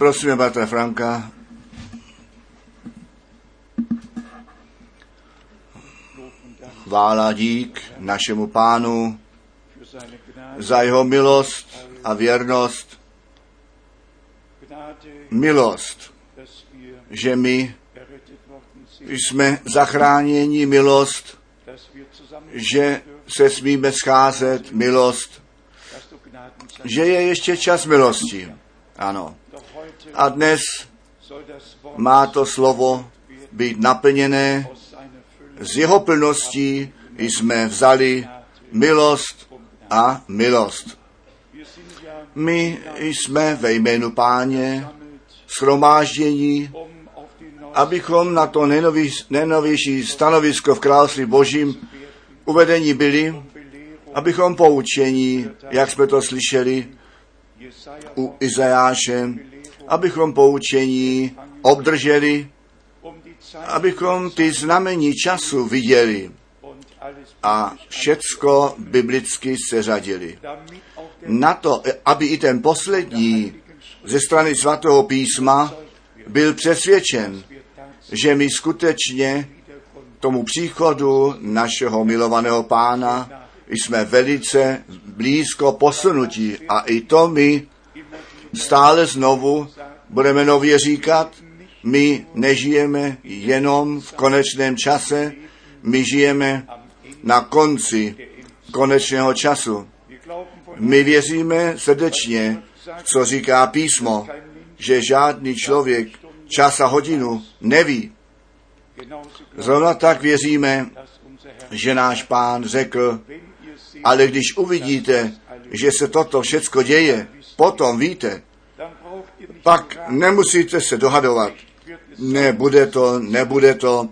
prosíme bratra Franka, chvála dík našemu pánu za jeho milost a věrnost. Milost, že my jsme zachráněni, milost, že se smíme scházet, milost, že je ještě čas milosti. Ano. A dnes má to slovo být naplněné. Z jeho plností jsme vzali milost a milost. My jsme ve jménu páně neue abychom na to nejnovější- stanovisko v království božím uvedení byli, abychom poučení, jak jsme to slyšeli u Izajáše, abychom poučení obdrželi, abychom ty znamení času viděli a všecko biblicky seřadili. Na to, aby i ten poslední ze strany svatého písma byl přesvědčen, že my skutečně tomu příchodu našeho milovaného pána jsme velice blízko posunutí a i to my stále znovu budeme nově říkat, my nežijeme jenom v konečném čase, my žijeme na konci konečného času. My věříme srdečně, co říká písmo, že žádný člověk čas a hodinu neví. Zrovna tak věříme, že náš pán řekl, ale když uvidíte, že se toto všecko děje, potom víte, pak nemusíte se dohadovat. Nebude to, nebude to.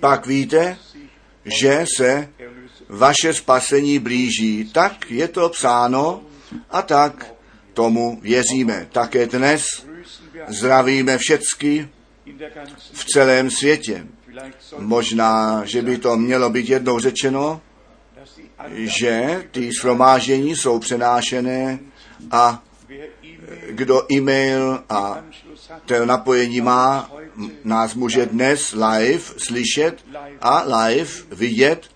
Pak víte, že se vaše spasení blíží. Tak je to psáno a tak tomu věříme. Také dnes zdravíme všecky v celém světě. Možná, že by to mělo být jednou řečeno, že ty shromáždění jsou přenášené a kdo e-mail a to napojení má, nás může dnes live slyšet a live vidět,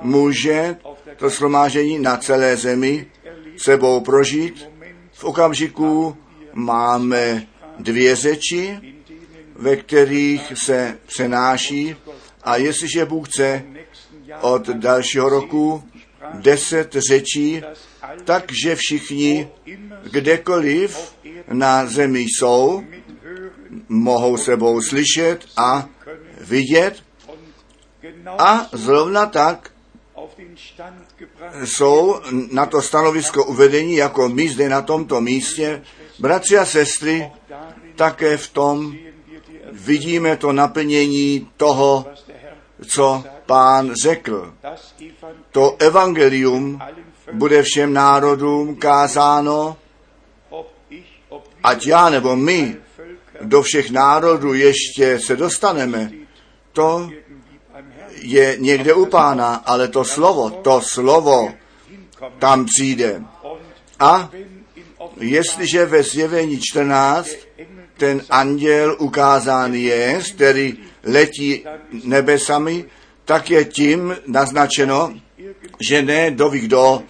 může to shromáždění na celé zemi sebou prožít. V okamžiku máme dvě řeči, ve kterých se přenáší a jestliže Bůh chce od dalšího roku deset řečí, takže všichni, kdekoliv na zemi jsou, mohou sebou slyšet a vidět a zrovna tak jsou na to stanovisko uvedení, jako my zde na tomto místě. Bratři a sestry, také v tom vidíme to naplnění toho, co pán řekl. To evangelium bude všem národům kázáno, ať já nebo my do všech národů ještě se dostaneme. To je někde u pána, ale to slovo, to slovo tam přijde. A jestliže ve zjevení 14 ten anděl ukázán je, který letí nebesami, tak je tím naznačeno, že ne doví kdo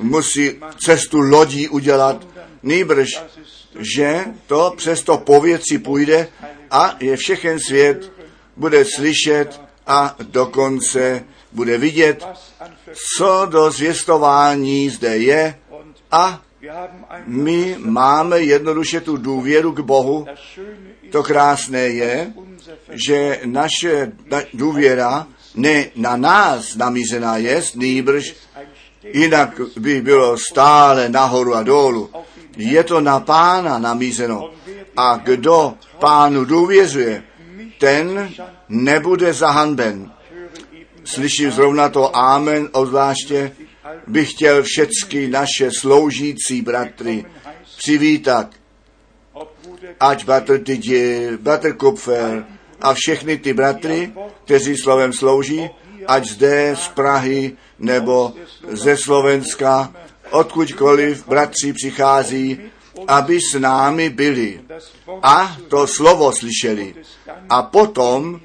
musí cestu lodí udělat, nýbrž, že to přesto po věci půjde a je všechen svět bude slyšet a dokonce bude vidět, co do zvěstování zde je a my máme jednoduše tu důvěru k Bohu. To krásné je, že naše na- důvěra ne na nás namířená je, nýbrž jinak by bylo stále nahoru a dolů. Je to na pána namířeno. A kdo pánu důvěřuje, ten nebude zahanben. Slyším zrovna to amen, obzvláště bych chtěl všecky naše sloužící bratry přivítat, ať bratr Didier, bratr Kupfer a všechny ty bratry, kteří slovem slouží, ať zde z Prahy nebo ze Slovenska odkudkoliv bratři přichází, aby s námi byli a to slovo slyšeli a potom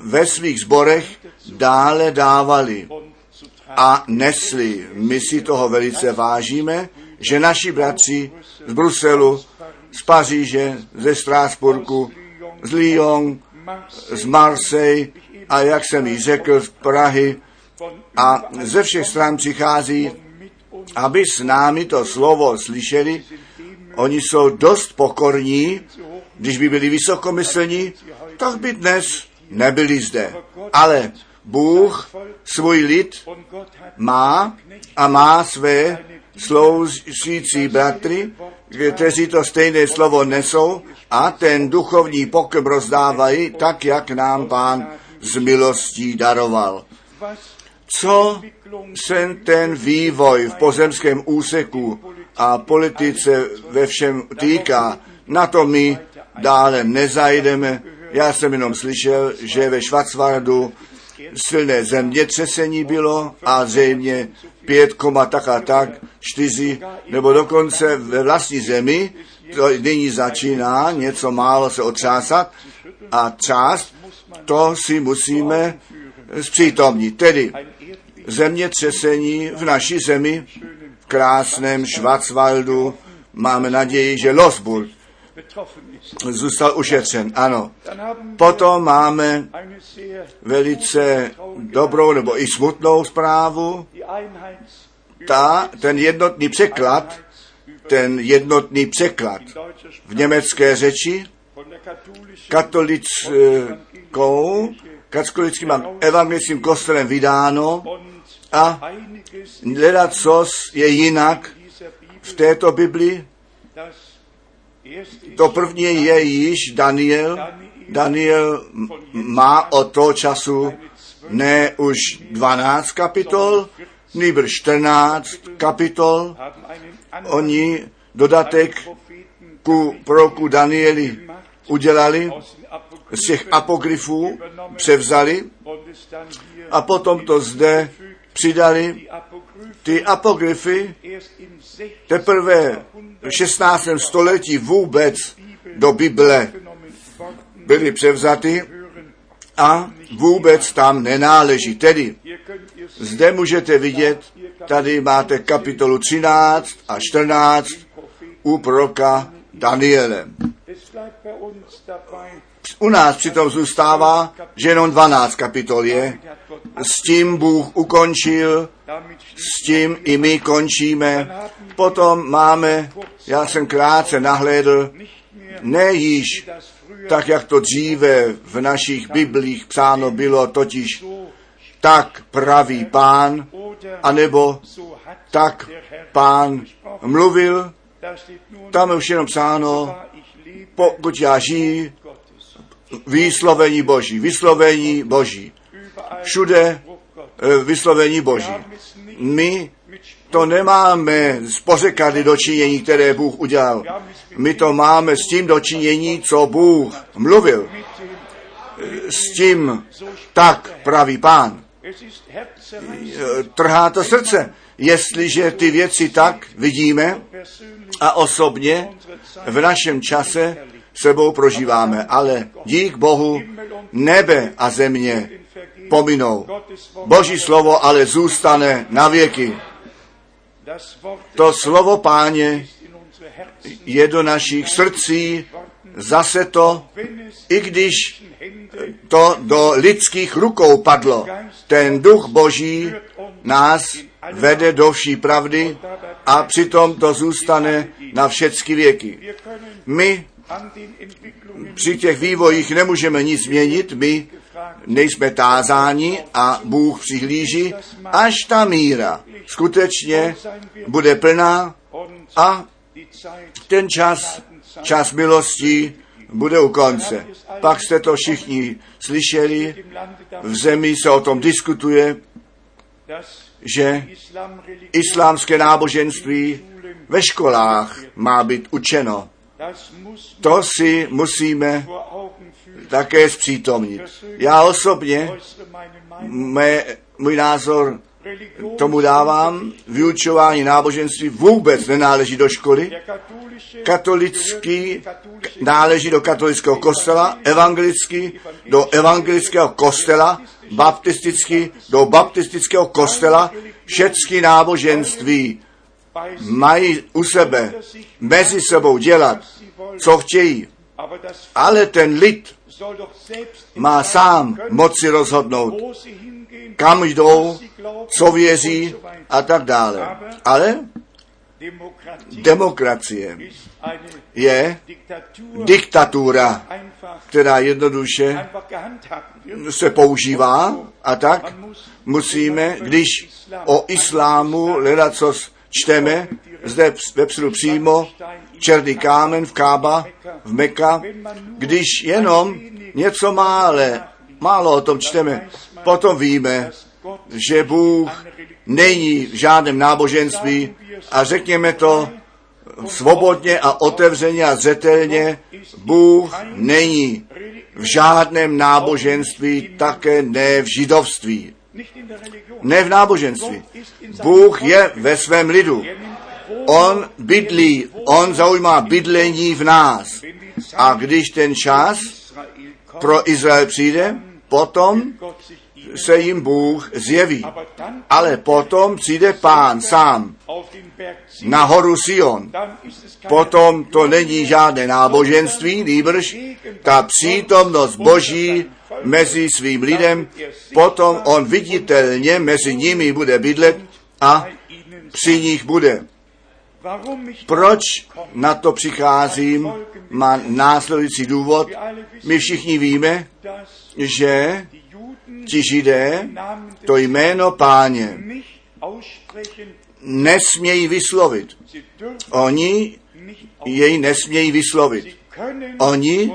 ve svých zborech dále dávali a nesli. My si toho velice vážíme, že naši bratři z Bruselu, z Paříže, ze Strasburku, z Lyon, z Marseille a jak jsem již řekl, z Prahy a ze všech stran přichází, aby s námi to slovo slyšeli. Oni jsou dost pokorní, když by byli vysokomyslní, tak by dnes nebyli zde. Ale Bůh svůj lid má a má své sloužící bratry, kteří to stejné slovo nesou a ten duchovní pokrm rozdávají tak, jak nám pán z milostí daroval. Co se ten vývoj v pozemském úseku a politice ve všem týká, na to my dále nezajdeme. Já jsem jenom slyšel, že ve Švacvardu silné zemětřesení bylo a zřejmě 5, tak a tak, 4, nebo dokonce ve vlastní zemi, to nyní začíná něco málo se otřásat a část, to si musíme zpřítomnit. Tedy zemětřesení v naší zemi, v krásném Schwarzwaldu, máme naději, že Losburg zůstal ušetřen. Ano. Potom máme velice dobrou nebo i smutnou zprávu. Ta, ten jednotný překlad, ten jednotný překlad v německé řeči katolickou, katolickým evangelickým kostelem vydáno a ledacos je jinak v této Bibli. To první je již Daniel. Daniel má od toho času ne už 12 kapitol, nebo 14 kapitol. Oni dodatek ku proroku Danieli udělali, z těch apokryfů převzali a potom to zde přidali. Ty apokryfy teprve 16. století vůbec do Bible byly převzaty a vůbec tam nenáleží. Tedy zde můžete vidět, tady máte kapitolu 13 a 14 u proroka Daniele. U nás přitom zůstává, že jenom 12 kapitol je. S tím Bůh ukončil, s tím i my končíme. Potom máme, já jsem krátce nahlédl, ne již tak, jak to dříve v našich biblích psáno bylo, totiž tak praví pán, anebo tak pán mluvil, tam je už jenom psáno, pokud já žiji, vyslovení Boží, vyslovení Boží. Všude eh, vyslovení Boží. My to nemáme z pořekady dočinění, které Bůh udělal. My to máme s tím dočinění, co Bůh mluvil. S tím tak praví pán. Trhá to srdce, jestliže ty věci tak vidíme a osobně v našem čase sebou prožíváme. Ale dík Bohu nebe a země pominou. Boží slovo ale zůstane na věky. To slovo páně je do našich srdcí zase to, i když to do lidských rukou padlo. Ten duch boží nás vede do vší pravdy a přitom to zůstane na všechny věky. My při těch vývojích nemůžeme nic změnit, my nejsme tázáni a Bůh přihlíží, až ta míra skutečně bude plná a ten čas, čas milosti bude u konce. Pak jste to všichni slyšeli, v zemi se o tom diskutuje, že islámské náboženství ve školách má být učeno. To si musíme také zpřítomnit. Já osobně, mé, můj názor tomu dávám, vyučování náboženství vůbec nenáleží do školy, katolický náleží do katolického kostela, evangelický do evangelického kostela, baptistický do baptistického kostela, všechny náboženství mají u sebe mezi sebou dělat, co chtějí. Ale ten lid má sám moci rozhodnout, kam jdou, co věří a tak dále. Ale demokracie je Diktatur, diktatura, která jednoduše se používá a tak musíme, když o islámu ledacos čteme, zde vepředu přímo černý kámen v Kába, v Meka, když jenom něco mále, málo o tom čteme, potom víme, že Bůh není v žádném náboženství a řekněme to svobodně a otevřeně a zřetelně, Bůh není v žádném náboženství, také ne v židovství, ne v náboženství. Bůh je ve svém lidu. On bydlí, on zaujímá bydlení v nás. A když ten čas pro Izrael přijde, potom se jim Bůh zjeví. Ale potom přijde pán sám na horu Sion. Potom to není žádné náboženství, nýbrž ta přítomnost Boží mezi svým lidem, potom on viditelně mezi nimi bude bydlet a při nich bude. Proč na to přicházím, má následující důvod. My všichni víme, že ti židé to jméno páně nesmějí vyslovit. Oni jej nesmějí vyslovit. Oni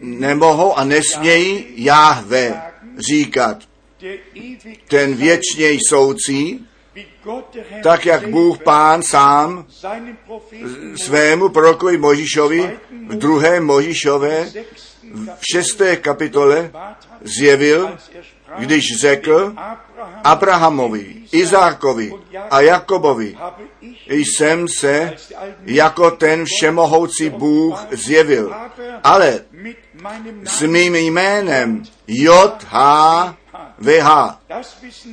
Nemohou a nesmějí Jahve říkat. Ten věčně soucí, tak jak Bůh pán sám svému prorokovi Možišovi v druhé Možišové v šesté kapitole zjevil, když řekl Abraham Abrahamovi, Izákovi a Jakobovi, jsem se jako ten všemohoucí Bůh zjevil. Ale s mým jménem JHVH,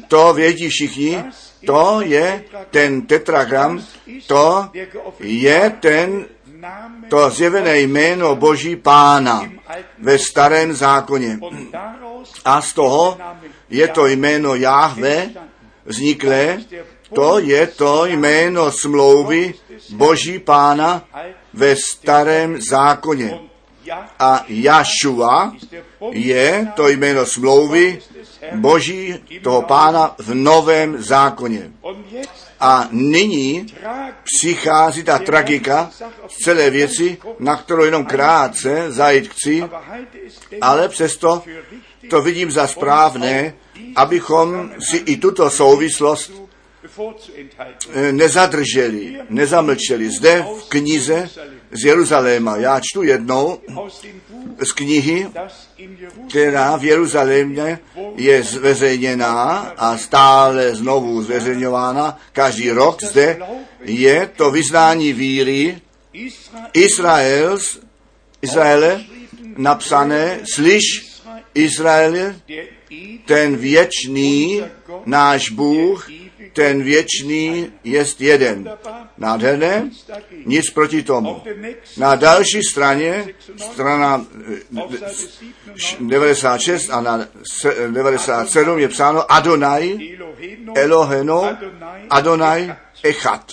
to vědí všichni, to je ten tetragram, to je ten, to zjevené jméno Boží Pána ve starém zákoně. A z toho je to jméno Jahve vzniklé, to je to jméno smlouvy Boží Pána ve starém zákoně. A Jašua je to jméno smlouvy Boží toho pána v novém zákoně. A nyní přichází ta tragika z celé věci, na kterou jenom krátce zajít chci, ale přesto to vidím za správné, abychom si i tuto souvislost nezadrželi, nezamlčeli. Zde v knize z Jeruzaléma, já čtu jednou z knihy, která v Jeruzalémě je zveřejněná a stále znovu zveřejňována každý rok. Zde je to vyznání víry Izraels, Izraele napsané, slyš Izraele, ten věčný náš Bůh, ten věčný jest jeden. Nádherné? Nic proti tomu. Na další straně, strana eh, auf Seite 97 96 a na se- 97 je psáno Adonai, Eloheno, Adonai, Echat.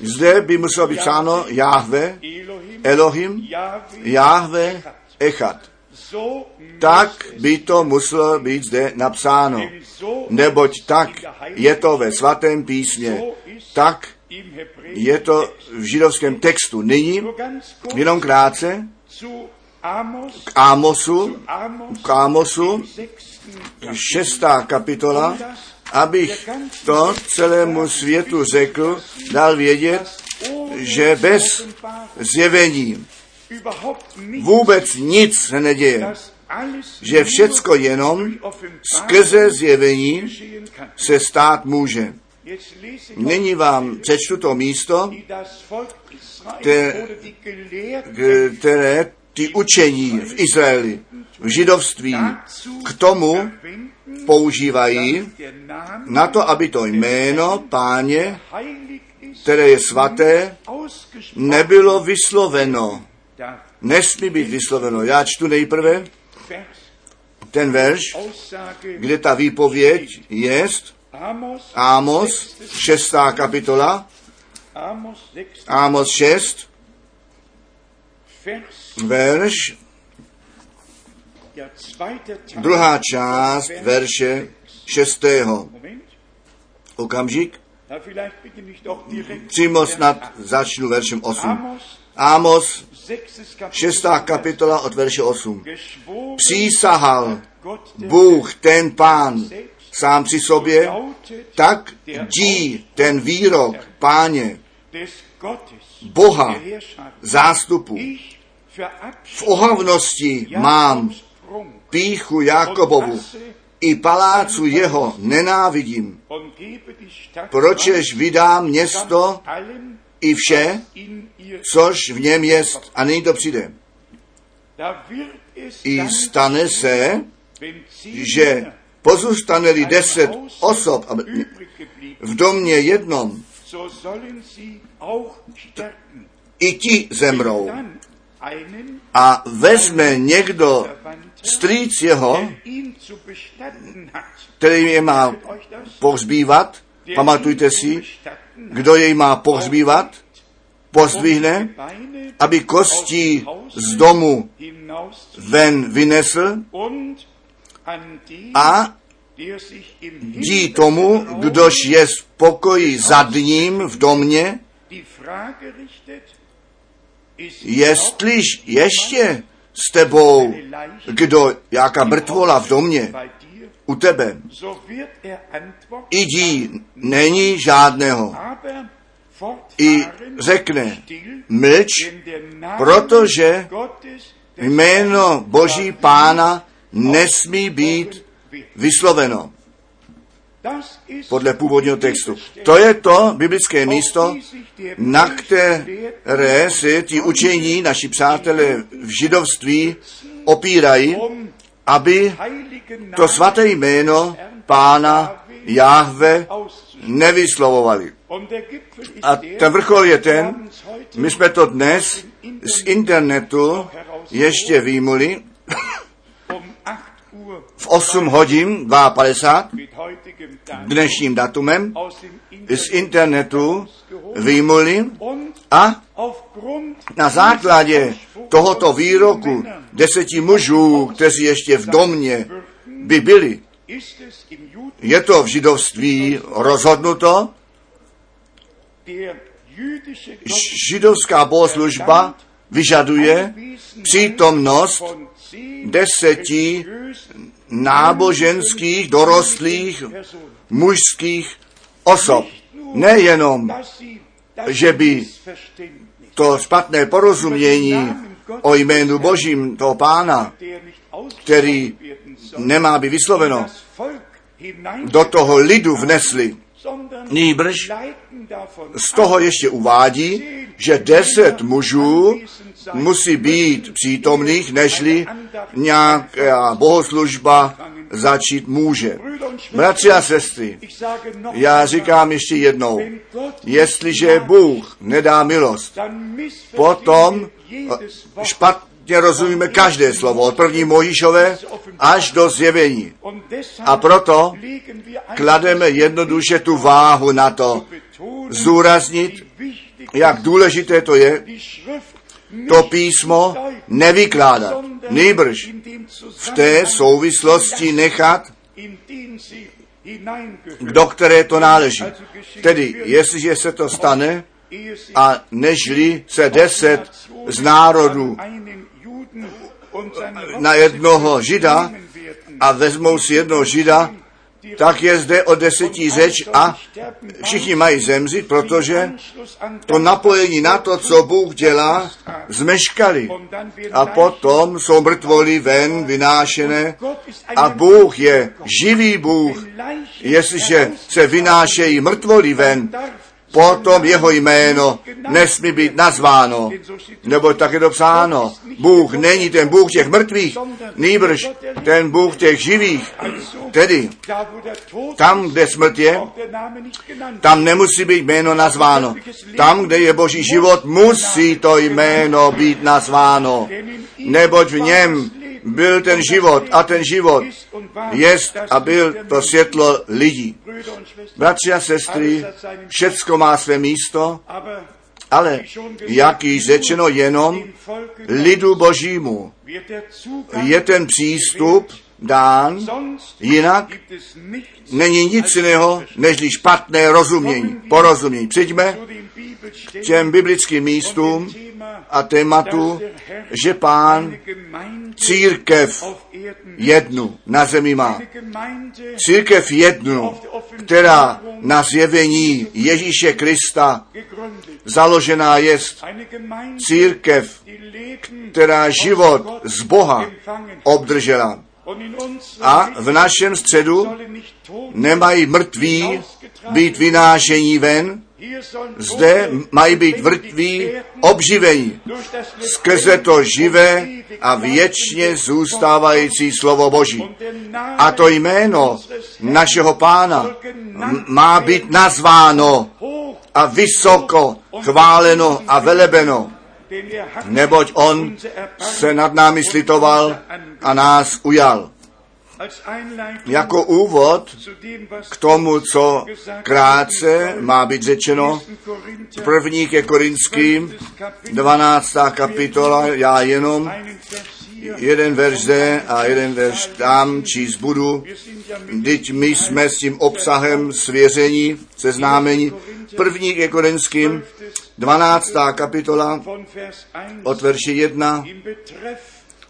Zde by muselo být psáno Jahve, Elohim, Jahve, Echat. Tak by to muselo být zde napsáno. Neboť tak je to ve svatém písmě. Tak je to v židovském textu. Nyní, jenom krátce, k Amosu, Amos, k Amosu, šestá kapitola, abych to celému světu řekl, dal vědět, že bez zjevení vůbec nic se neděje. že všecko jenom skrze zjevení se stát může. Nyní vám přečtu to místo, které ty učení v Izraeli, v židovství k tomu používají na to, aby to jméno páně, které je svaté, nebylo vysloveno. Nesmí být vysloveno. Já čtu nejprve ten verš, kde ta výpověď je, Amos, šestá kapitola, Amos 6, verš, druhá část verše šestého. Okamžik. Přímo snad začnu veršem 8. Amos, šestá kapitola od verše 8. Přísahal Bůh, ten pán, sám při sobě, tak dí ten výrok, páně, Boha, zástupu. V ohavnosti mám píchu Jakobovu, i palácu jeho nenávidím. Pročež vydám město i vše, což v něm jest, a nyní to přijde. I stane se, že pozůstane-li deset osob v domě jednom, i ti zemrou. A vezme někdo strýc jeho, který je má pohřbívat, pamatujte si, kdo jej má pohřbívat, pozdvihne, aby kostí z domu ven vynesl a dí tomu, kdož je v pokoji zadním v domě, jestliž ještě s tebou, kdo, jaká mrtvola v domě, u tebe, i dí není žádného. I řekne, mlč, protože jméno Boží Pána nesmí být vysloveno. Podle původního textu. To je to biblické místo, na které se ti učení, naši přátelé v židovství, opírají, aby to svaté jméno pána Jahve nevyslovovali. A ten vrchol je ten, my jsme to dnes z internetu ještě výmuli v 8 hodin 52 dnešním datumem z internetu vyjmuli a na základě tohoto výroku deseti mužů, kteří ještě v domě by byli, je to v židovství rozhodnuto, židovská bohoslužba vyžaduje přítomnost deseti náboženských, dorostlých, mužských osob. Nejenom, že by to špatné porozumění o jménu Božím toho pána, který nemá být vysloveno, do toho lidu vnesli. Nýbrž z toho ještě uvádí, že deset mužů musí být přítomných, nežli nějaká bohoslužba začít může. Bratři a sestry, já říkám ještě jednou, jestliže Bůh nedá milost, potom špatně rozumíme každé slovo, od první Mojišové až do zjevení. A proto klademe jednoduše tu váhu na to, zúraznit, jak důležité to je, to písmo nevykládat, nejbrž v té souvislosti nechat, do které to náleží. Tedy, jestliže se to stane, a nežli se deset z národů na jednoho žida a vezmou si jednoho žida tak je zde o desetí řeč a všichni mají zemřít, protože to napojení na to, co Bůh dělá, zmeškali. A potom jsou mrtvoly ven vynášené a Bůh je živý Bůh. Jestliže se vynášejí mrtvoly ven, potom jeho jméno nesmí být nazváno, nebo tak je to psáno. Bůh není ten Bůh těch mrtvých, nýbrž ten Bůh těch živých. Tedy tam, kde smrt je, tam nemusí být jméno nazváno. Tam, kde je boží život, musí to jméno být nazváno. Neboť v něm byl ten život a ten život jest a byl to světlo lidí. Bratři a sestry, všecko má své místo, ale jak již řečeno jenom lidu božímu. je ten přístup dán, jinak není nic jiného, než špatné rozumění, porozumění. Přijďme k těm biblickým místům a tématu, že pán církev jednu na zemi má. Církev jednu, která na zjevení Ježíše Krista založená je. Církev, která život z Boha obdržela. A v našem středu nemají mrtví být vynášení ven, zde mají být mrtví obživení skrze to živé a věčně zůstávající slovo Boží. A to jméno našeho pána má být nazváno a vysoko chváleno a velebeno, neboť on se nad námi slitoval a nás ujal. Jako úvod k tomu, co krátce má být řečeno, první ke Korinským, 12. kapitola, já jenom jeden verš zde a jeden verš tam číst budu. Teď my jsme s tím obsahem svěření, seznámení. První ke Korinským, 12. kapitola, od verše 1,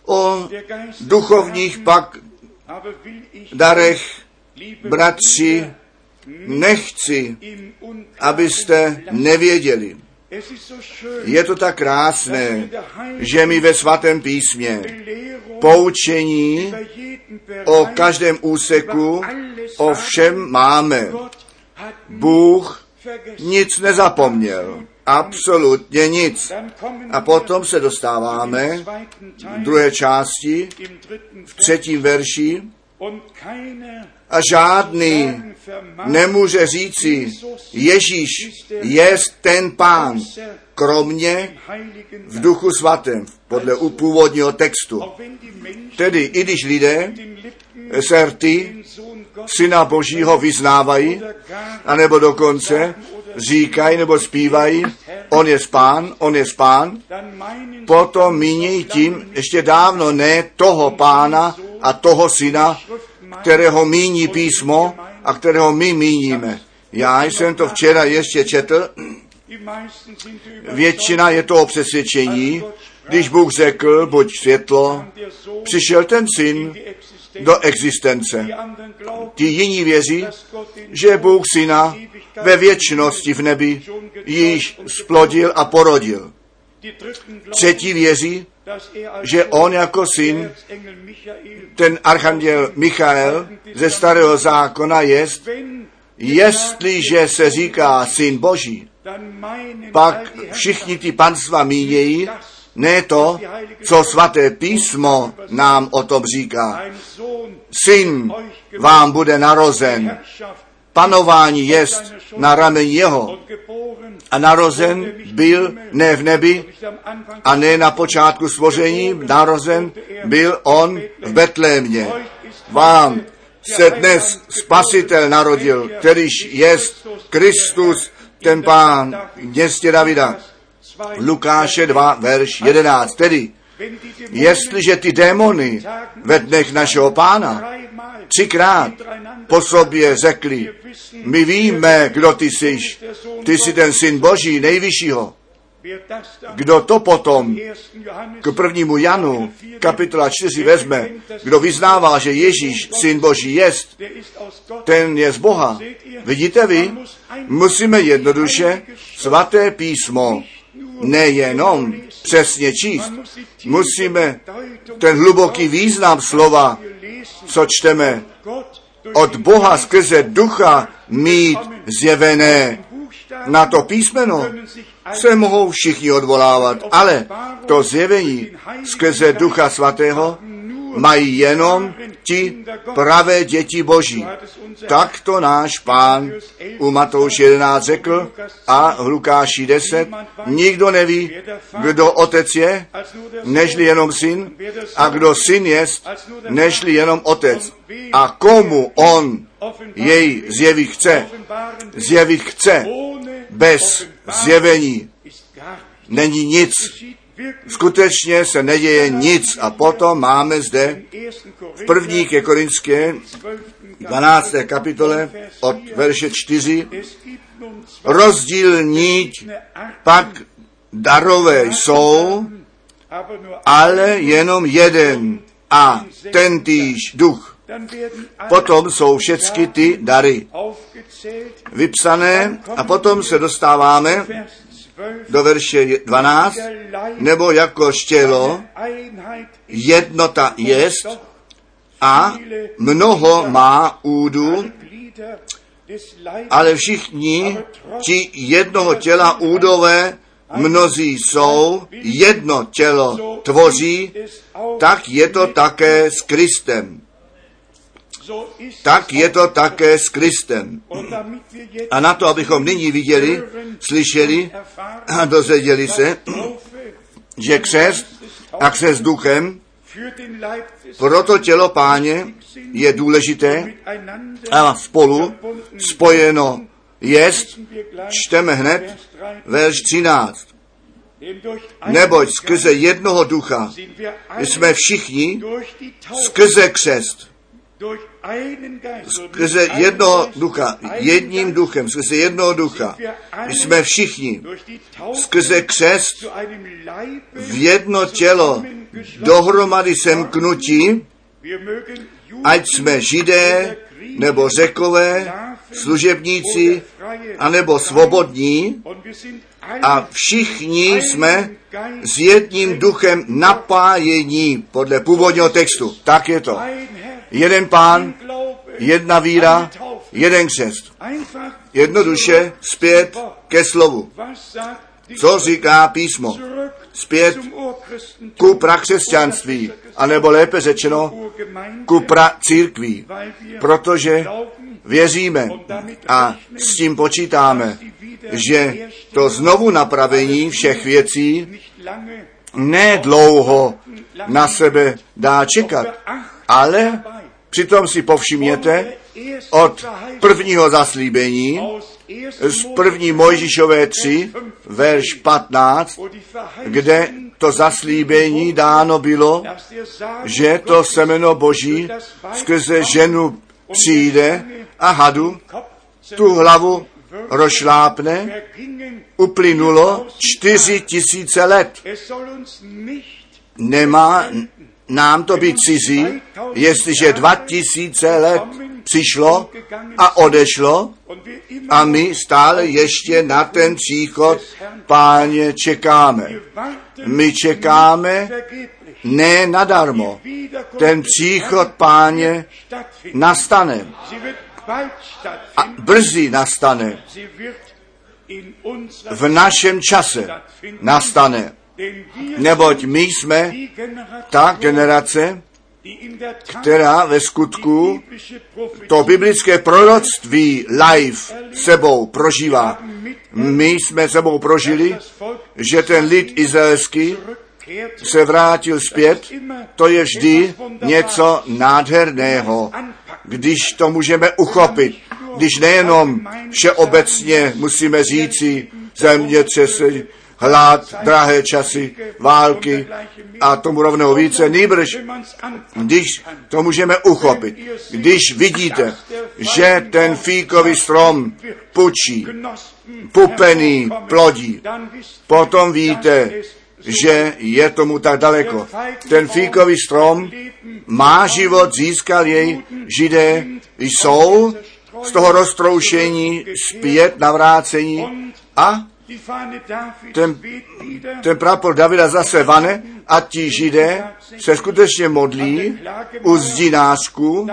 o duchovních pak darech, bratři, nechci, abyste nevěděli. Je to tak krásné, že my ve svatém písmě poučení o každém úseku, o všem máme. Bůh nic nezapomněl. Absolutně nic. A potom se dostáváme v druhé části, v třetím verši, a žádný nemůže říci, Ježíš je ten pán, kromě v duchu svatém, podle původního textu. Tedy i když lidé se rty syna Božího vyznávají, anebo dokonce říkají nebo zpívají, on je spán, on je spán, potom míní tím ještě dávno ne toho pána a toho syna, kterého míní písmo a kterého my míníme. Já jsem to včera ještě četl, většina je to o přesvědčení, když Bůh řekl, buď světlo, přišel ten syn do existence. Ti jiní věří, že Bůh syna ve věčnosti v nebi již splodil a porodil. Třetí věří, že on jako syn, ten archanděl Michael ze starého zákona jest, jestliže se říká syn Boží, pak všichni ty panstva mínějí, ne to, co svaté písmo nám o tom říká. Syn vám bude narozen, panování jest na rameni jeho a narozen byl ne v nebi a ne na počátku stvoření, narozen byl on v Betlémě. Vám se dnes spasitel narodil, kterýž jest Kristus, ten pán v městě Davida. Lukáše 2, verš 11. Tedy, jestliže ty démony ve dnech našeho pána třikrát po sobě řekli, my víme, kdo ty jsi, ty jsi ten syn Boží, nejvyššího. Kdo to potom 1. Johannes k prvnímu Janu, kapitola 4 vezme, kdo vyznává, že Ježíš, syn Boží jest, ten je z Boha. Vidíte vy? Musíme jednoduše svaté písmo nejenom přesně číst, musíme ten hluboký význam slova, co čteme, od Boha skrze ducha mít zjevené. Na to písmeno se mohou všichni odvolávat, ale to zjevení skrze ducha svatého mají jenom ti pravé děti Boží. Tak to náš pán u Matouš 11 řekl a Lukáši 10. Nikdo neví, kdo otec je, nežli jenom syn, a kdo syn je, nežli jenom otec. A komu on jej zjevit chce, zjevit chce, bez zjevení není nic. Skutečně se neděje nic. A potom máme zde v první ke Korinské 12. kapitole od verše 4 rozdílní pak darové jsou, ale jenom jeden a tentýž duch. Potom jsou všechny ty dary vypsané a potom se dostáváme do verše 12, nebo jako štělo jednota jest a mnoho má údu, ale všichni ti jednoho těla údové, mnozí jsou, jedno tělo tvoří, tak je to také s Kristem. Tak je to také s Kristem. A na to, abychom nyní viděli, slyšeli a dozvěděli se, že křest a křest duchem proto tělo páně je důležité a spolu spojeno jest, čteme hned, verš 13. Neboť skrze jednoho ducha jsme všichni skrze křest skrze jednoho ducha, jedním duchem, skrze jednoho ducha, jsme všichni skrze křest v jedno tělo dohromady semknutí, ať jsme židé, nebo řekové, služebníci, anebo svobodní, a všichni jsme s jedním duchem napájení podle původního textu. Tak je to. Jeden pán, jedna víra, jeden křest. Jednoduše zpět ke slovu. Co říká písmo? Zpět ku prakřesťanství, anebo lépe řečeno ku pra církví, protože věříme a s tím počítáme, že to znovu napravení všech věcí nedlouho na sebe dá čekat, ale přitom si povšimněte od prvního zaslíbení z první Mojžišové 3, verš 15, kde to zaslíbení dáno bylo, že to semeno Boží skrze ženu přijde a hadu tu hlavu rošlápne, uplynulo čtyři tisíce let. Nemá nám to být cizí, jestliže dva tisíce let přišlo a odešlo a my stále ještě na ten příchod páně čekáme. My čekáme ne nadarmo. Ten příchod páně nastane. A brzy nastane. V našem čase nastane. Neboť my jsme ta generace, která ve skutku to biblické proroctví live sebou prožívá. My jsme sebou prožili, že ten lid izraelský se vrátil zpět, to je vždy něco nádherného, když to můžeme uchopit, když nejenom všeobecně musíme říci zemětřesení, hlad, drahé časy, války a tomu rovnou více, nýbrž, když to můžeme uchopit, když vidíte, že ten fíkový strom pučí, pupený plodí. Potom víte, že je tomu tak daleko. Ten fíkový strom má život, získal jej, židé jsou z toho roztroušení zpět navrácení a ten, ten prapor Davida zase vane a ti židé se skutečně modlí u zdinářku,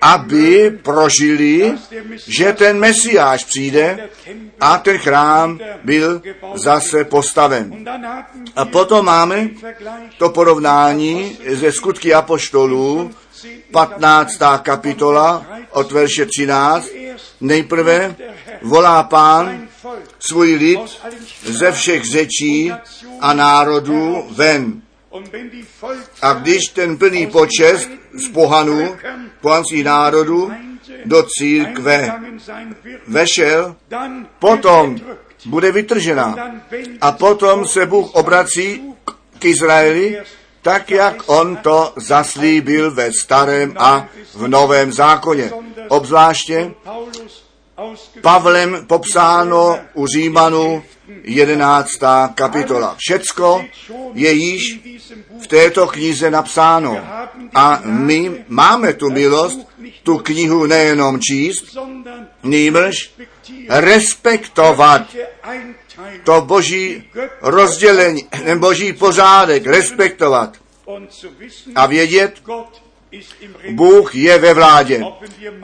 aby prožili, že ten mesiáš přijde a ten chrám byl zase postaven. A potom máme to porovnání ze skutky apoštolů, 15. kapitola od verše 13. Nejprve volá pán svůj lid ze všech řečí a národů ven. A když ten plný počest z pohanů, pohanských národů, do církve vešel, potom bude vytržena. A potom se Bůh obrací k Izraeli, tak jak on to zaslíbil ve starém a v novém zákoně. Obzvláště Pavlem popsáno u Římanu 11. kapitola. Všecko je již v této knize napsáno. A my máme tu milost, tu knihu nejenom číst, nýbrž respektovat to boží rozdělení, boží pořádek, respektovat a vědět, Bůh je ve vládě.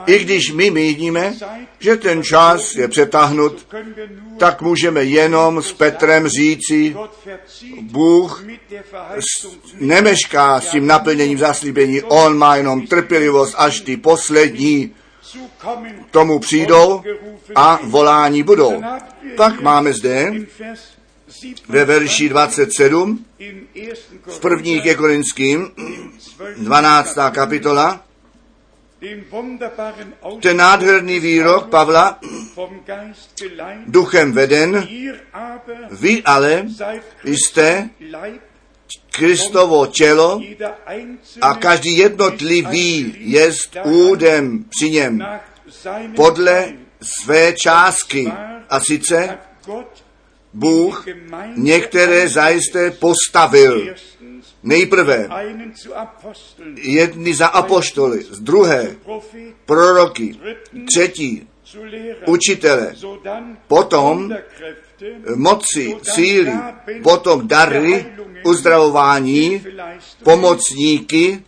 I když my míníme, že ten čas je přetahnut, tak můžeme jenom s Petrem říci, Bůh nemešká s tím naplněním zaslíbení, On má jenom trpělivost, až ty poslední tomu přijdou a volání budou. Pak máme zde ve verši 27 v první ke Korinským 12. kapitola ten nádherný výrok Pavla, duchem veden, vy ale jste Kristovo tělo a každý jednotlivý jest údem při něm podle své částky. A sice Bůh některé zajisté postavil. Nejprve jedny za apoštoly, z druhé proroky, třetí učitele, potom moci, síly, potom dary, uzdravování, pomocníky,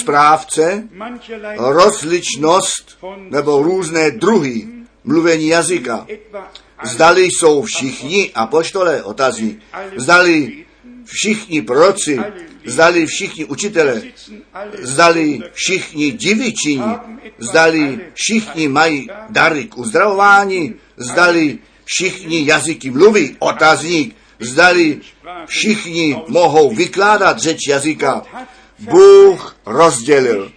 správce, rozličnost nebo různé druhy mluvení jazyka. Zdali jsou všichni apoštole, otazník, zdali všichni proroci, zdali všichni učitele, zdali všichni divičiní, zdali všichni mají dary k uzdravování, zdali všichni jazyky mluví, otazník, zdali všichni mohou vykládat řeč jazyka. Bůh rozdělil.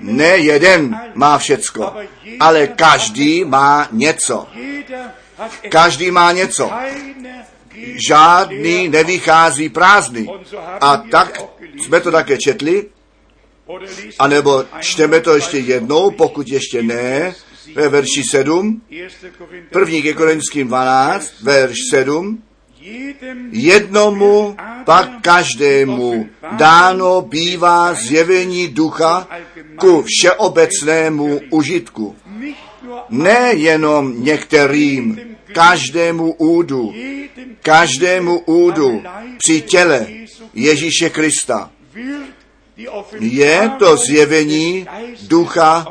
Ne jeden má všecko, ale každý má něco. Každý má něco. Žádný nevychází prázdný. A tak jsme to také četli, anebo čteme to ještě jednou, pokud ještě ne, ve verši 7, první ke Korinským 12, verš 7, Jednomu pak každému dáno bývá zjevení ducha ku všeobecnému užitku. Nejenom některým, každému údu, každému údu při těle Ježíše Krista. Je to zjevení ducha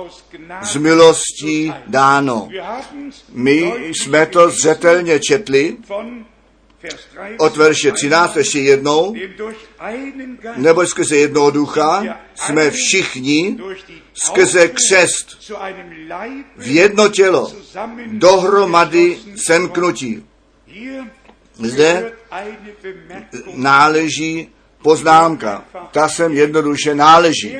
z milostí dáno. My jsme to zřetelně četli od verše 13 ještě jednou, nebo skrze jednoho ducha jsme všichni skrze křest v jedno tělo dohromady semknutí. Zde náleží poznámka. Ta sem jednoduše náleží.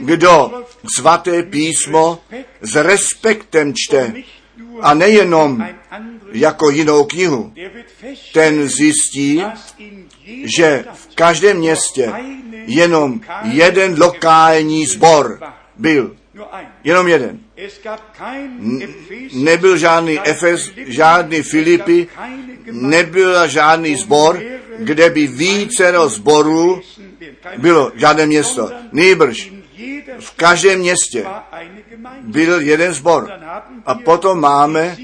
Kdo svaté písmo s respektem čte a nejenom jako jinou knihu, ten zjistí, že v každém městě jenom jeden lokální sbor byl. Jenom jeden. Nebyl žádný Efes, žádný Filipy, nebyl žádný zbor, kde by vícero kein bylo, žádné město. Nýbrž v každém městě byl jeden haben A potom máme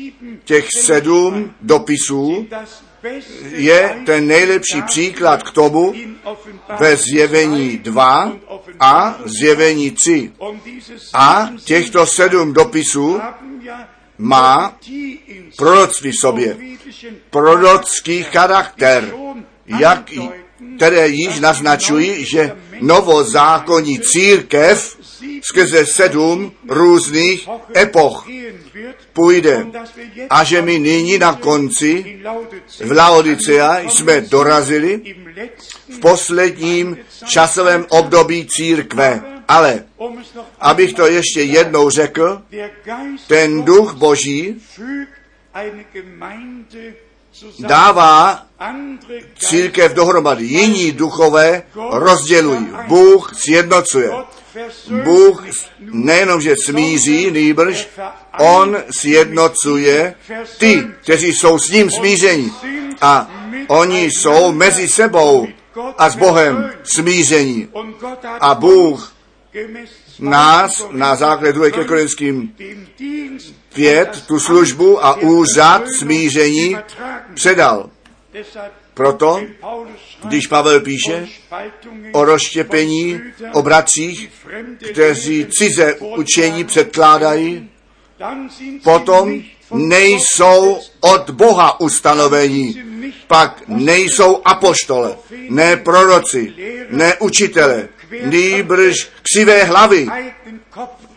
těch sedm dopisů, je ten nejlepší příklad k tomu ve zjevení 2 a zjevení 3. Und dieses A těchto sedm dopisů má proroctví v sobě, prorocký charakter, jak, které již naznačují, že novozákonní církev skrze sedm různých epoch půjde. A že my nyní na konci v Laodicea jsme dorazili v posledním časovém období církve. Ale, abych to ještě jednou řekl, ten duch boží dává církev dohromady. Jiní duchové rozdělují. Bůh sjednocuje. Bůh nejenom, že smíří, nýbrž on sjednocuje ty, kteří jsou s ním smíření. A oni jsou mezi sebou a s Bohem smíření. A Bůh nás na základě 2. ke Korinským dem Dienst 5 tu službu a úřad smíření předal. Proto, když Pavel píše o rozštěpení, o bratřích, kteří cize učení předkládají, potom nejsou od Boha ustanovení. Pak nejsou apoštole, ne proroci, ne učitele, nýbrž křivé hlavy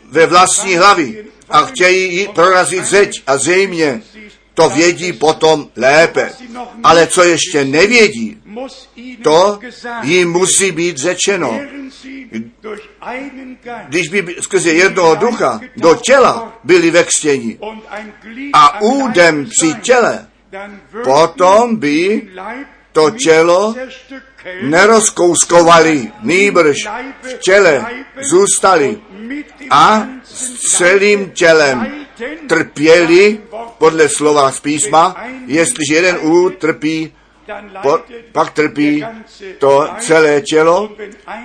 ve vlastní hlavy a chtějí jí prorazit zeď a zřejmě to vědí potom lépe. Ale co ještě nevědí, to jim musí být řečeno. Když by skrze jednoho ducha do těla byli ve Glied a údem při těle, potom by to tělo nerozkouskovali, nýbrž v těle zůstali a s celým tělem trpěli podle slova z písma, jestliže jeden úd trpí, pak trpí to celé tělo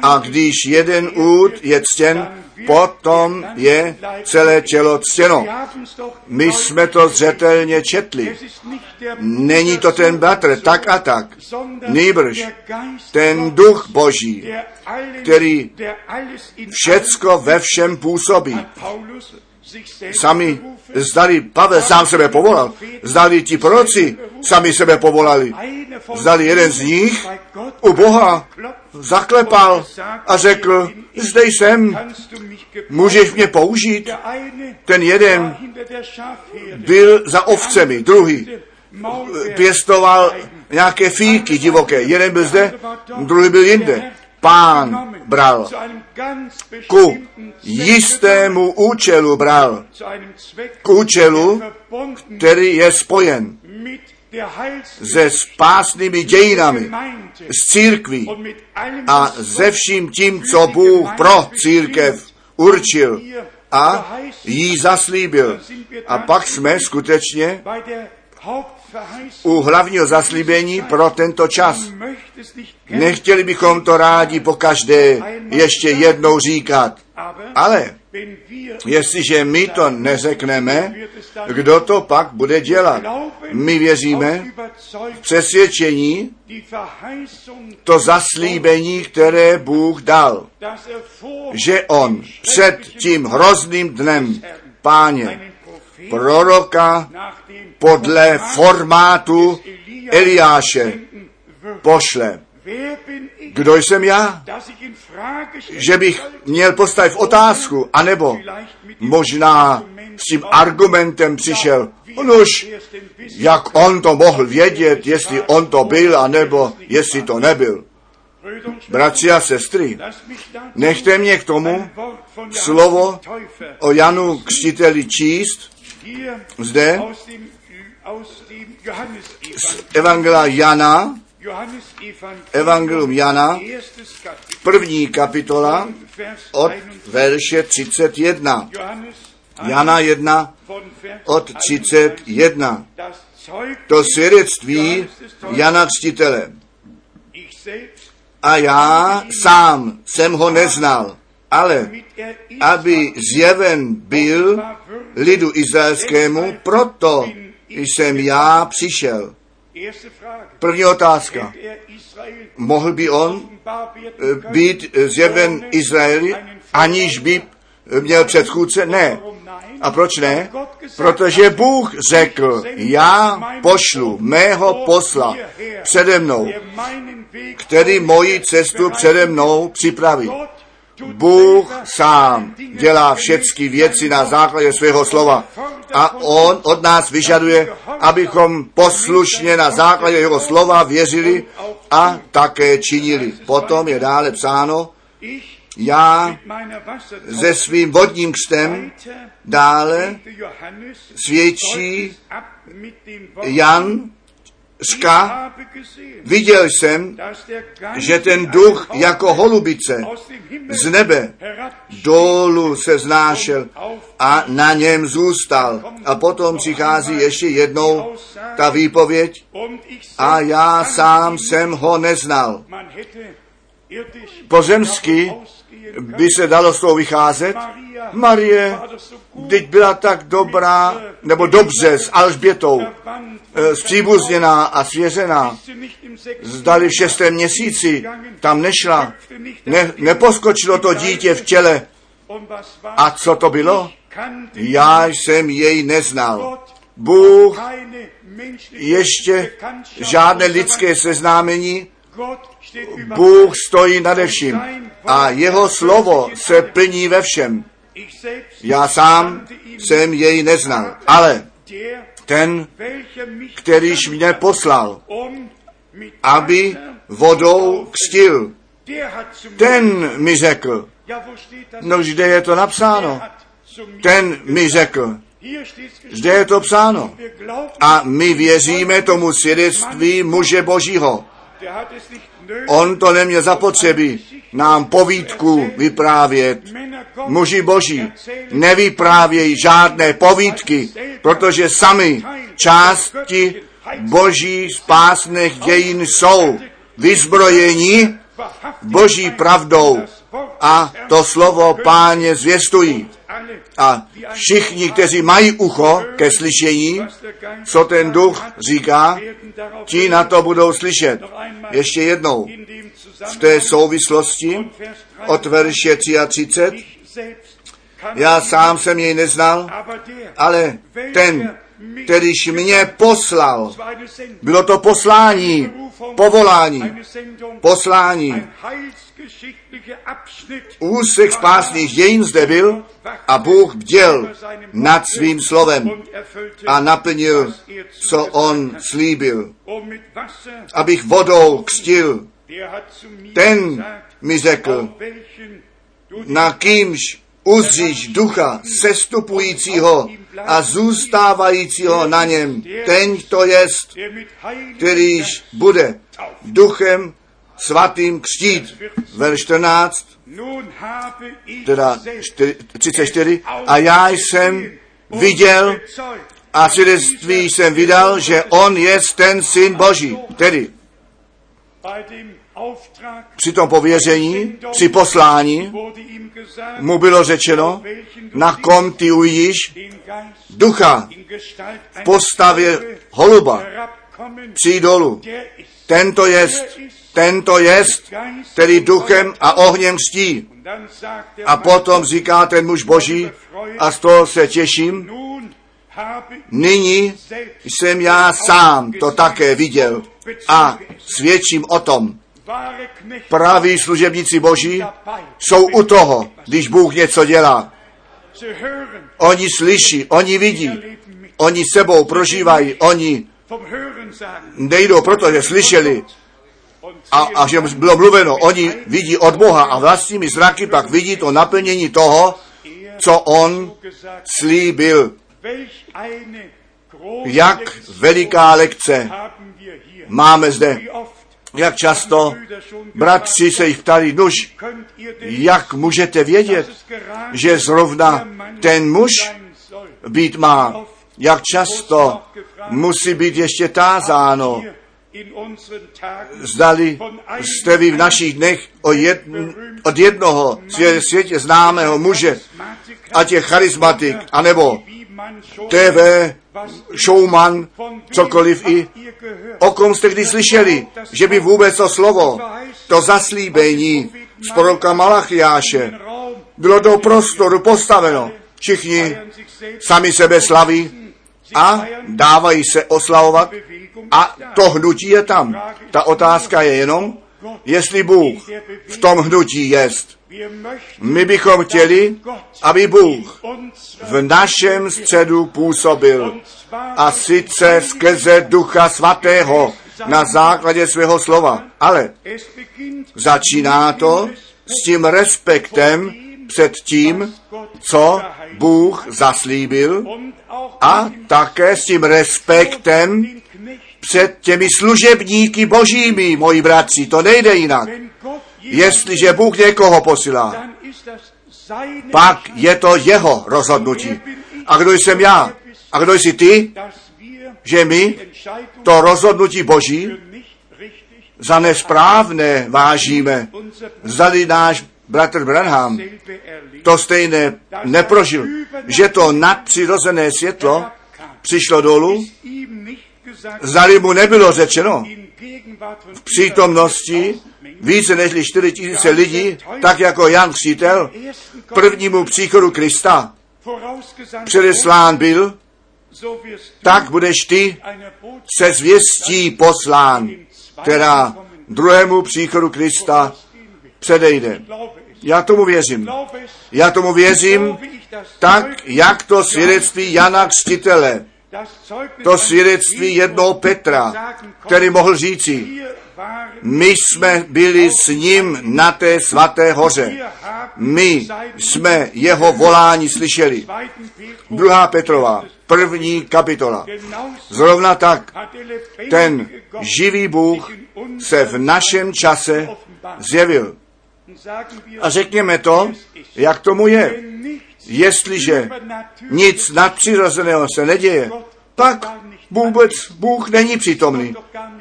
a když jeden úd je ctěn, potom je celé tělo ctěno. My jsme to zřetelně četli. Není to ten bratr, tak a tak. Nýbrž ten duch boží, který všecko ve všem působí. Sami zdali Pavel sám sebe povolal, zdali ti proroci sami sebe povolali, zdali jeden z nich u Boha zaklepal a řekl, zde jsem, můžeš mě použít. Ten jeden byl za ovcemi, druhý pěstoval nějaké fíky divoké. Jeden byl zde, druhý byl jinde. Pán bral ku jistému účelu bral, k účelu, který je spojen se spásnými dějinami, s církví a ze vším tím, co Bůh pro církev určil a jí zaslíbil. A pak jsme skutečně u hlavního zaslíbení pro tento čas. Nechtěli bychom to rádi po každé ještě jednou říkat. Ale jestliže my to neřekneme, kdo to pak bude dělat? My věříme Überzeugung přesvědčení to zaslíbení, které Bůh dal, er že on před tím hrozným dnem páně proroka podle formátu Eliáše pošle. Kdo jsem já? Že bych měl postavit otázku, anebo možná s tím argumentem přišel, Wissen jak on to mohl vědět, jestli on to byl, anebo jestli to nebyl. Bratři a sestry, nechte mě k tomu slovo o Janu Křtiteli číst zde z Evangela Jana, Evangelium, Jana, první kapitola od 21. verše 31. Johannes Jana 1 von Vers od 31. 31. Das Zeugnis To svědectví Jana selbst, A já sám jsem ho neznal, ale aby zjeven byl lidu izraelskému, proto jsem já přišel. První otázka. Mohl by on eh, být zjeven Izraeli, aniž by eh, měl předchůdce? Ne. A proč ne? Protože Bůh řekl, já pošlu mého posla přede mnou, který moji cestu přede mnou připraví. Bůh sám dělá všechny věci na základě svého slova. A on od nás vyžaduje, abychom poslušně na základě jeho slova věřili a také činili. Potom je dále psáno, já se svým vodním křtem dále svědčí Jan gesehen, viděl jsem, že ten duch jako holubice z nebe dolů se znášel a na něm zůstal. A potom přichází ještě jednou ta výpověď a já sám jsem ho neznal. Pozemsky by se dalo z toho vycházet. Marie, teď byla tak dobrá, nebo dobře s Alžbětou, zpříbuzněná a svěřená. Zdali v šestém měsíci tam nešla, ne, neposkočilo to dítě v těle. A co to bylo? Já jsem jej neznal. Bůh ještě žádné lidské seznámení, Bůh stojí nade vším a jeho slovo se plní ve všem. Já sám jsem jej neznal, ale ten, kterýž mě poslal, um aby vodou mir ten mi řekl, no kde je to napsáno? Ten mi řekl, zde je to psáno. A my věříme tomu svědectví muže Božího. On to neměl zapotřebí nám povídku vyprávět. Muži boží nevyprávějí žádné povídky, protože sami části boží spásných dějin jsou vyzbrojeni boží pravdou a to slovo páně zvěstují. A všichni, kteří mají ucho ke slyšení, co ten duch říká, ti na to budou slyšet. Ještě jednou, v té souvislosti von Vers 3 od verše 33, ich selbst kann já sám jsem jej neznal, ale ten, kterýž mě poslal, bylo to poslání, povolání, poslání. Úsek spásných dějin zde byl a Bůh bděl nad svým slovem a naplnil, co on slíbil. Abych vodou mir ten mi řekl, na kýmž uzříš ducha sestupujícího a zůstávajícího na něm. Ten to jest, kterýž bude duchem svatým křtít. Verš 14, Nun habe ich teda selbst 4, 34, a já jsem viděl a svědectví jsem vydal, že on je ten syn Boží. Tedy při tom pověření, při poslání mu bylo řečeno, na kom ty Geist ducha v postavě holuba přijít dolů. Tento jest, tento jest, který duchem a ohněm der A potom říká ten muž boží, a z toho se těším, nyní jsem já sám to také viděl a svědčím o tom. Praví služebníci boží jsou u toho, když Bůh něco dělá. Oni slyší, oni vidí, oni sebou prožívají, oni nejdou proto, že slyšeli a, a že bylo mluveno, oni vidí od Boha a vlastními zraky pak vidí to naplnění toho, co on slíbil. Jak veliká lekce máme zde. Jak často bratři se jich ptali, nuž, jak můžete vědět, že zrovna ten muž být má? Jak často musí být ještě tázáno, zdali jste vy v našich dnech o jedn, od jednoho světě známého muže, ať je charismatik, anebo TV, showman, cokoliv i, o kom jste kdy slyšeli, že by vůbec to slovo, to zaslíbení z proroka Malachiáše bylo do prostoru postaveno. Všichni sami sebe slaví a dávají se oslavovat a to hnutí je tam. Ta otázka je jenom, jestli Bůh v tom hnutí jest. My bychom chtěli, aby Bůh v našem středu působil a sice skrze Ducha Svatého na základě svého slova. Ale začíná to s tím respektem před tím, co Bůh zaslíbil a také s tím respektem před těmi služebníky božími, moji bratři, to nejde jinak. Jestliže Bůh někoho posílá, pak je to jeho rozhodnutí. A kdo jsem já? A kdo jsi ty? Že my to rozhodnutí Boží za nesprávné vážíme. Zdali náš bratr Branham to stejné neprožil, že to nadpřirozené světlo přišlo dolů, zdali mu nebylo řečeno v přítomnosti více než 4 tisíce lidí, tak jako Jan Křítel, prvnímu příchodu Krista předeslán byl, tak budeš ty se zvěstí poslán, která druhému příchodu Krista předejde. Já tomu věřím. Já tomu věřím tak, jak to svědectví Jana Křtitele, to svědectví jednoho Petra, který mohl říci, my jsme byli s ním na té svaté hoře. My jsme jeho volání slyšeli. Druhá Petrova, první kapitola. Zrovna tak ten živý Bůh se v našem čase zjevil. A řekněme to, jak tomu je. Jestliže nic nadpřirozeného se neděje, pak vůbec Bůh není přítomný.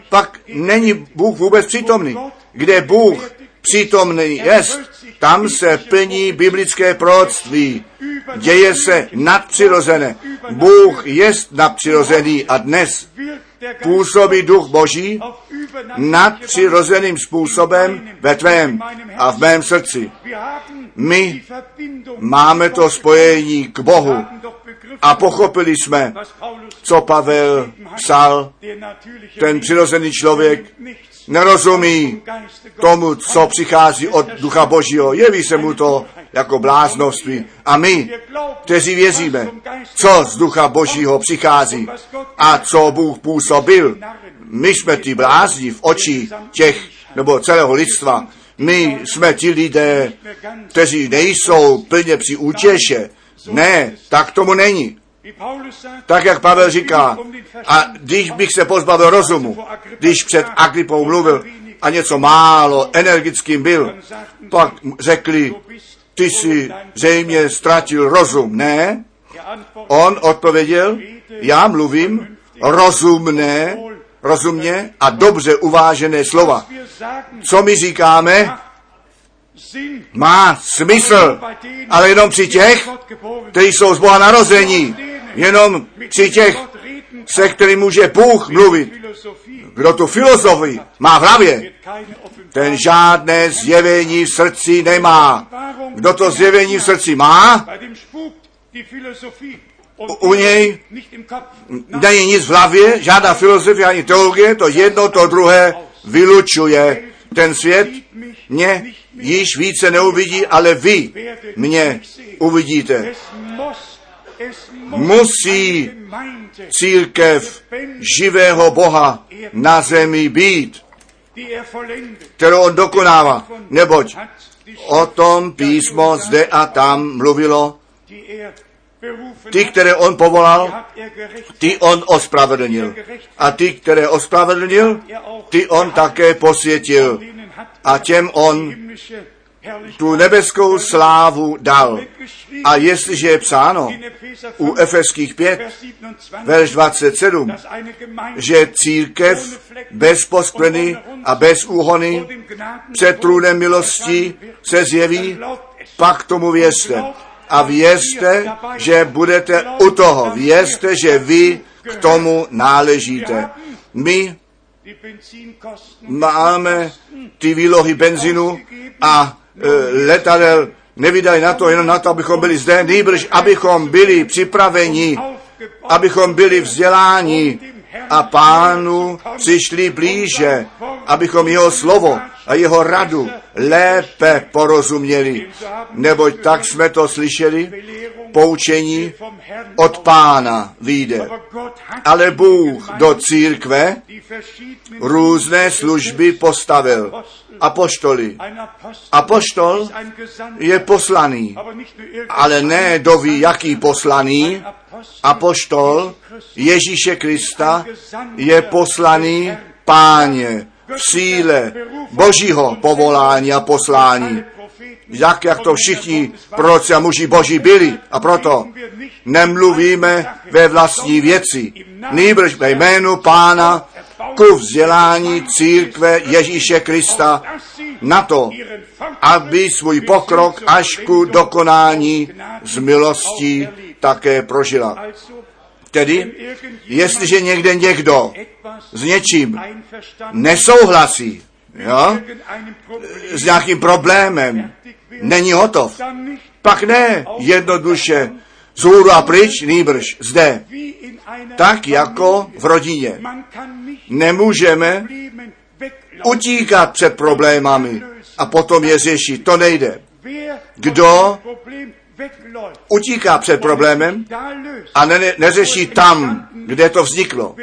Pak není Bůh vůbec přítomný. Kde Bůh přítomný je, tam se plní biblické proroctví. Děje se nadpřirozené. Bůh je nadpřirozený a dnes působí duch Boží nadpřirozeným způsobem ve tvém a v mém srdci. My máme to spojení k Bohu a pochopili jsme, co Pavel psal, ten přirozený člověk nerozumí tomu, co přichází od Ducha Božího. Jeví se mu to jako bláznoství. A my, kteří věříme, co z Ducha Božího přichází a co Bůh působil, my jsme ty blázni v očích těch, nebo celého lidstva. My jsme ti lidé, kteří nejsou plně při útěše. Ne, tak tomu není. Tak, jak Pavel říká, a když bych se pozbavil rozumu, když před Agripou mluvil a něco málo energickým byl, pak řekli, ty si zřejmě ztratil rozum. Ne, on odpověděl, já mluvím rozumné, rozumně a dobře uvážené slova. Co my říkáme, má smysl, ale jenom při těch, kteří jsou z Boha narození, jenom při těch, se kterým může Bůh mluvit. Kdo tu filozofii má v hlavě, ten žádné zjevení v srdci nemá. Kdo to zjevení v srdci má, u něj není nic v hlavě, žádná filozofie ani teologie, to jedno, to druhé vylučuje. Ten svět mě již více neuvidí, ale vy mě uvidíte. Musí církev živého Boha na zemi být, kterou on dokonává. Neboť o tom písmo zde a tam mluvilo, Ty, které on povolal, ty on ospravedlnil. A ty, které ospravedlnil, ty on také posvětil. A těm on tu nebeskou slávu dal. A jestliže je psáno u 5, Efeských 5, Vers 27, verš 27, dass eine Gemeinde že církev bez pospleny a bez úhony před trůnem milosti se zjeví, pak tomu věřte. A věřte, že budete u toho. Věřte, že vy k tomu náležíte. My máme ty výlohy benzinu a e, letadel nevydali na to, jenom na to, abychom byli zde, nejbrž abychom byli připraveni, abychom byli vzděláni a pánu přišli blíže, abychom jeho slovo a jeho radu lépe porozuměli. Neboť tak jsme to slyšeli, poučení od pána vyjde. Ale Bůh do církve různé služby postavil. Apoštoli. Apoštol je poslaný, ale ne doví, jaký poslaný. Apoštol Ježíše Krista je poslaný páně v síle božího povolání a poslání. Jak, jak to všichni proroci a muži boží byli. A proto nemluvíme ve vlastní věci. Nýbrž ve jménu pána ku vzdělání církve Ježíše Krista na to, aby svůj pokrok až ku dokonání z milostí také prožila. Tedy, jestliže někde někdo s něčím nesouhlasí, jo, s nějakým problémem, není hotov, pak ne jednoduše z hůru a pryč, nýbrž zde, tak jako v rodině. Nemůžeme utíkat před problémami a potom je řešit. To nejde. Kdo utíká před problémem a ne, neřeší tam, kde to vzniklo.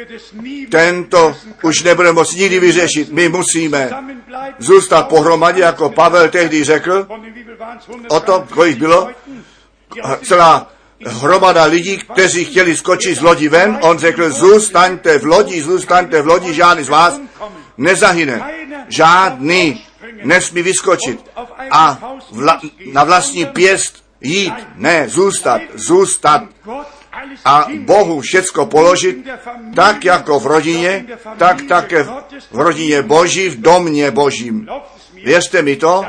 Tento už nebude moct nikdy vyřešit. My musíme zůstat pohromadě, jako Pavel tehdy řekl, o tom, kolik bylo, celá hromada lidí, kteří chtěli skočit z lodi ven, on řekl, zůstaňte v lodi, zůstaňte v lodi, žádný z vás nezahyne. Žádný nesmí vyskočit a vla, na vlastní pěst jít, ne, zůstat, zůstat a Bohu všecko položit, tak jako v rodině, tak také v, rodině Boží, v domě Božím. Věřte mi to,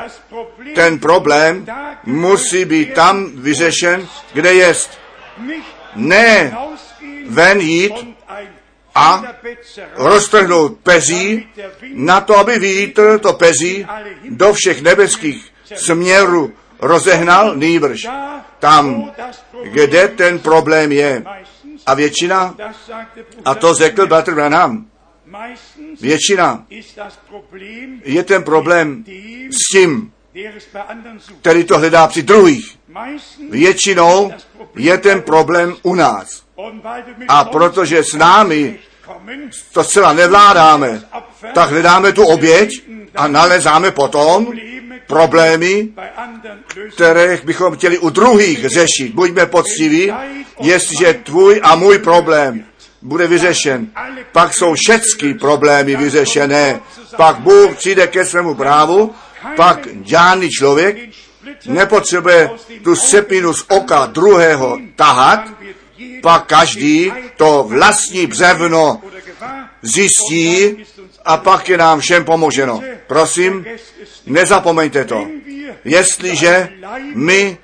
ten problém musí být tam vyřešen, kde jest. Ne ven jít a roztrhnout pezí na to, aby vítr to pezí do všech nebeských směrů rozehnal, nýbrž tam, kde ten problém je. A většina, a to řekl Bratr Branham, většina je ten problém s tím, který to hledá při druhých. Většinou je ten problém u nás. A protože s námi to zcela nevládáme, tak hledáme tu oběť a nalezáme potom problémy, které bychom chtěli u druhých řešit. Buďme poctiví, jestliže tvůj a můj problém bude vyřešen, pak jsou všechny problémy vyřešené. Pak Bůh přijde ke svému právu, pak žádný člověk nepotřebuje tu sepinu z oka druhého tahat, pak každý to vlastní břevno zjistí a pak je nám všem pomoženo. Prosím, nezapomeňte to. Jestliže my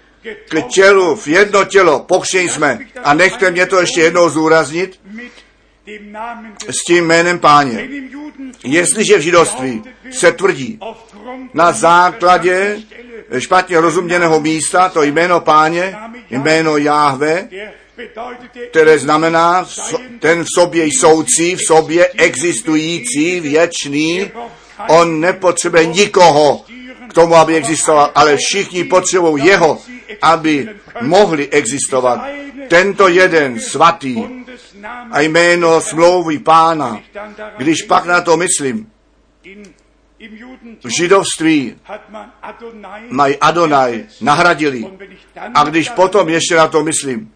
k tělu, v jedno tělo pokřtění jsme, a nechte mě to ještě jednou zúraznit, s tím jménem páně. Jestliže v židovství se tvrdí na základě špatně rozuměného místa, to jméno páně, jméno Jáhve, které znamená ten sobě jsoucí, v sobě existující, věčný. On nepotřebuje nikoho k tomu, aby existoval, ale všichni potřebují jeho, aby mohli existovat. Tento jeden svatý a jméno smlouvy pána, když pak na to myslím, V židovství mají ersetzt. nahradili. A když potom ještě na to myslím,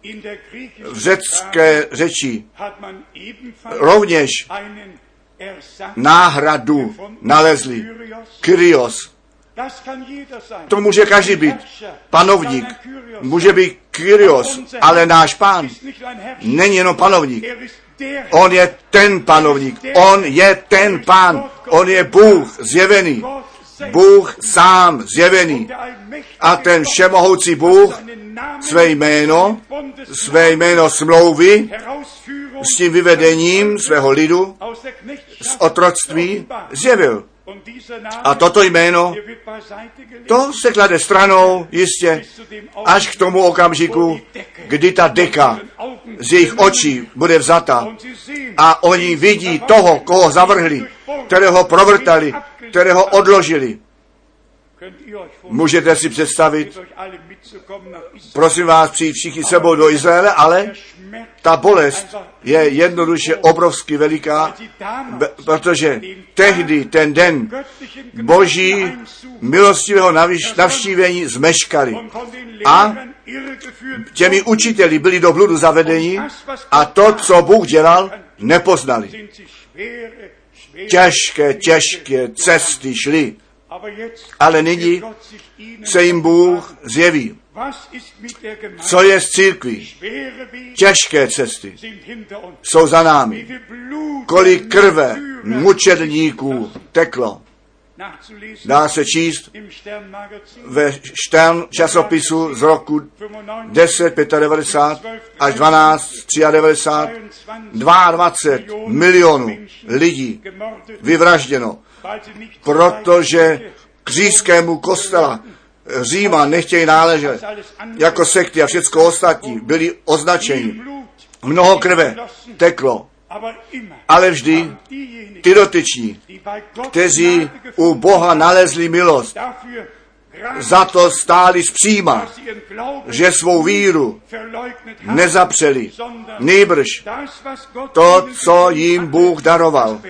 v řecké řeči rovněž náhradu nalezli. Kyrios. To může každý být. Panovník. Může být Kyrios, ale náš pán není jenom panovník. On je ten panovník. On je ten pán. On je Bůh zjevený. Bůh sám zjevený. A ten všemohoucí Bůh své jméno, své jméno smlouvy s tím vyvedením svého lidu z otroctví zjevil. A toto jméno, to se klade stranou jistě až k tomu okamžiku, kdy ta deka z jejich očí bude vzata. A oni vidí toho, koho zavrhli, kterého provrtali, kterého odložili. Můžete si představit, prosím vás, přijít všichni sebou do Izraele, ale ta bolest je jednoduše obrovsky veliká, protože tehdy ten den boží milostivého navštívení zmeškali. A Těmi učiteli byli do bludu zavedeni a to, co Bůh dělal, nepoznali. Těžké, těžké cesty jetzt ale nyní se jim Bůh zjeví. Co je z církví? Těžké cesty jsou za námi. Kolik krve mučedníků teklo. Dá se číst ve Stern časopisu z roku 95, 10, 95 až 12, 93, 22 milionů lidí vyvražděno, protože k říjskému kostela Říma nechtějí náležet. Jako sekty a všecko ostatní byli označeni. Mnoho krve teklo, ale vždy ty dotyční, kteří u Boha nalezli milost, za to stáli zpříma, že svou víru nezapřeli. Gott to, co jim Bůh daroval,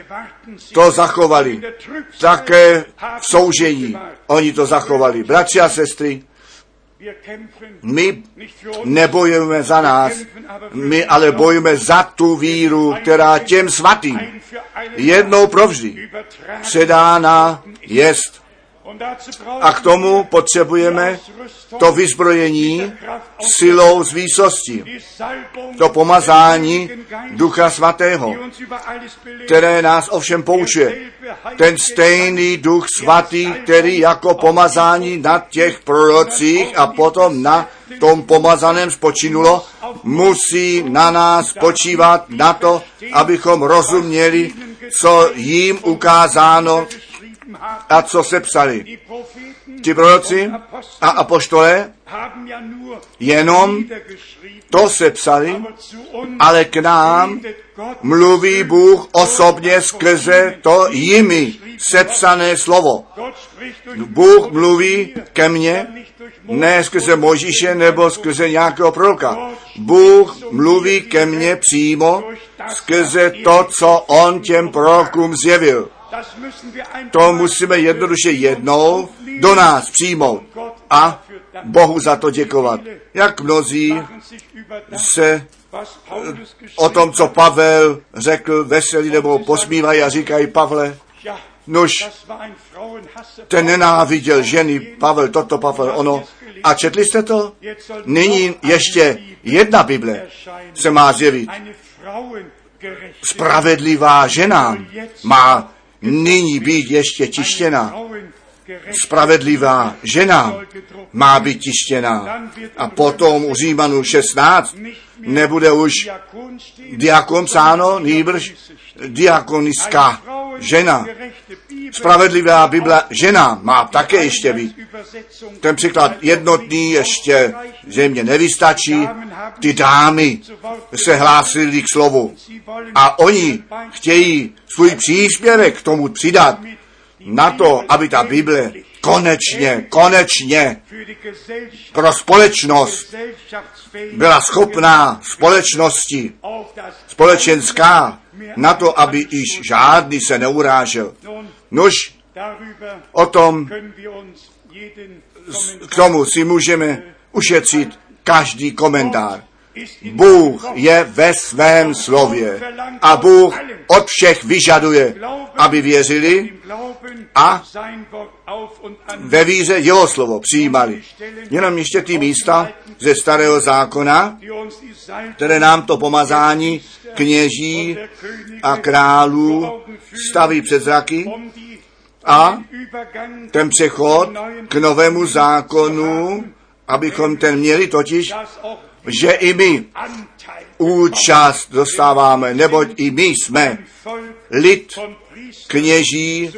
to zachovali. Také v soužení oni to zachovali. Bratři a sestry, my nebojujeme za nás, my ale bojujeme za tu víru, která těm svatým jednou provždy předána jest. A k tomu potřebujeme to vyzbrojení silou z výsosti, to pomazání Ducha Svatého, které nás ovšem poučuje. Ten stejný duch svatý, který jako pomazání na těch prorocích a potom na tom pomazaném spočinulo, musí na nás počívat na to, abychom rozuměli, co jim ukázáno. A co se psali. Ti proroci a apoštole jenom to se psali, ale k nám mluví Bůh osobně skrze to jimi sepsané slovo. Bůh mluví ke mně, ne skrze Možíše nebo skrze nějakého proroka. Bůh mluví ke mně přímo skrze to, co on těm prorokům zjevil. To musíme jednoduše jednou do nás přijmout a Bohu za to děkovat. Jak mnozí se Paulus o tom, co Pavel řekl, veselí nebo posmívají a říkají Pavle, nož ten nenáviděl ženy, Pavel toto, Pavel ono. A četli jste to? Nyní ještě jedna Bible se má zjevit. Spravedlivá žena má nyní být ještě tištěna. Spravedlivá žena má být tištěna. A potom u Římanů 16 nebude už diakon psáno, nýbrž diakonická žena. Spravedlivá Bible žena má také ještě být. Ten příklad jednotný ještě zřejmě nevystačí. Ty dámy se hlásily k slovu a oni chtějí svůj příspěvek k tomu přidat na to, aby ta Bible konečně, konečně pro společnost byla schopná společnosti, společenská, na to, aby již žádný se neurážel. Nož, O tom, k tomu si můžeme ušetřit každý komentář. Bůh je ve svém slově a Bůh od všech vyžaduje, aby věřili a ve víře jeho slovo přijímali. Jenom ještě ty místa ze starého zákona, které nám to pomazání kněží a králů staví před zraky a ten přechod k novému zákonu, abychom ten měli totiž, že i my účast dostáváme, neboť i my jsme lid kněží,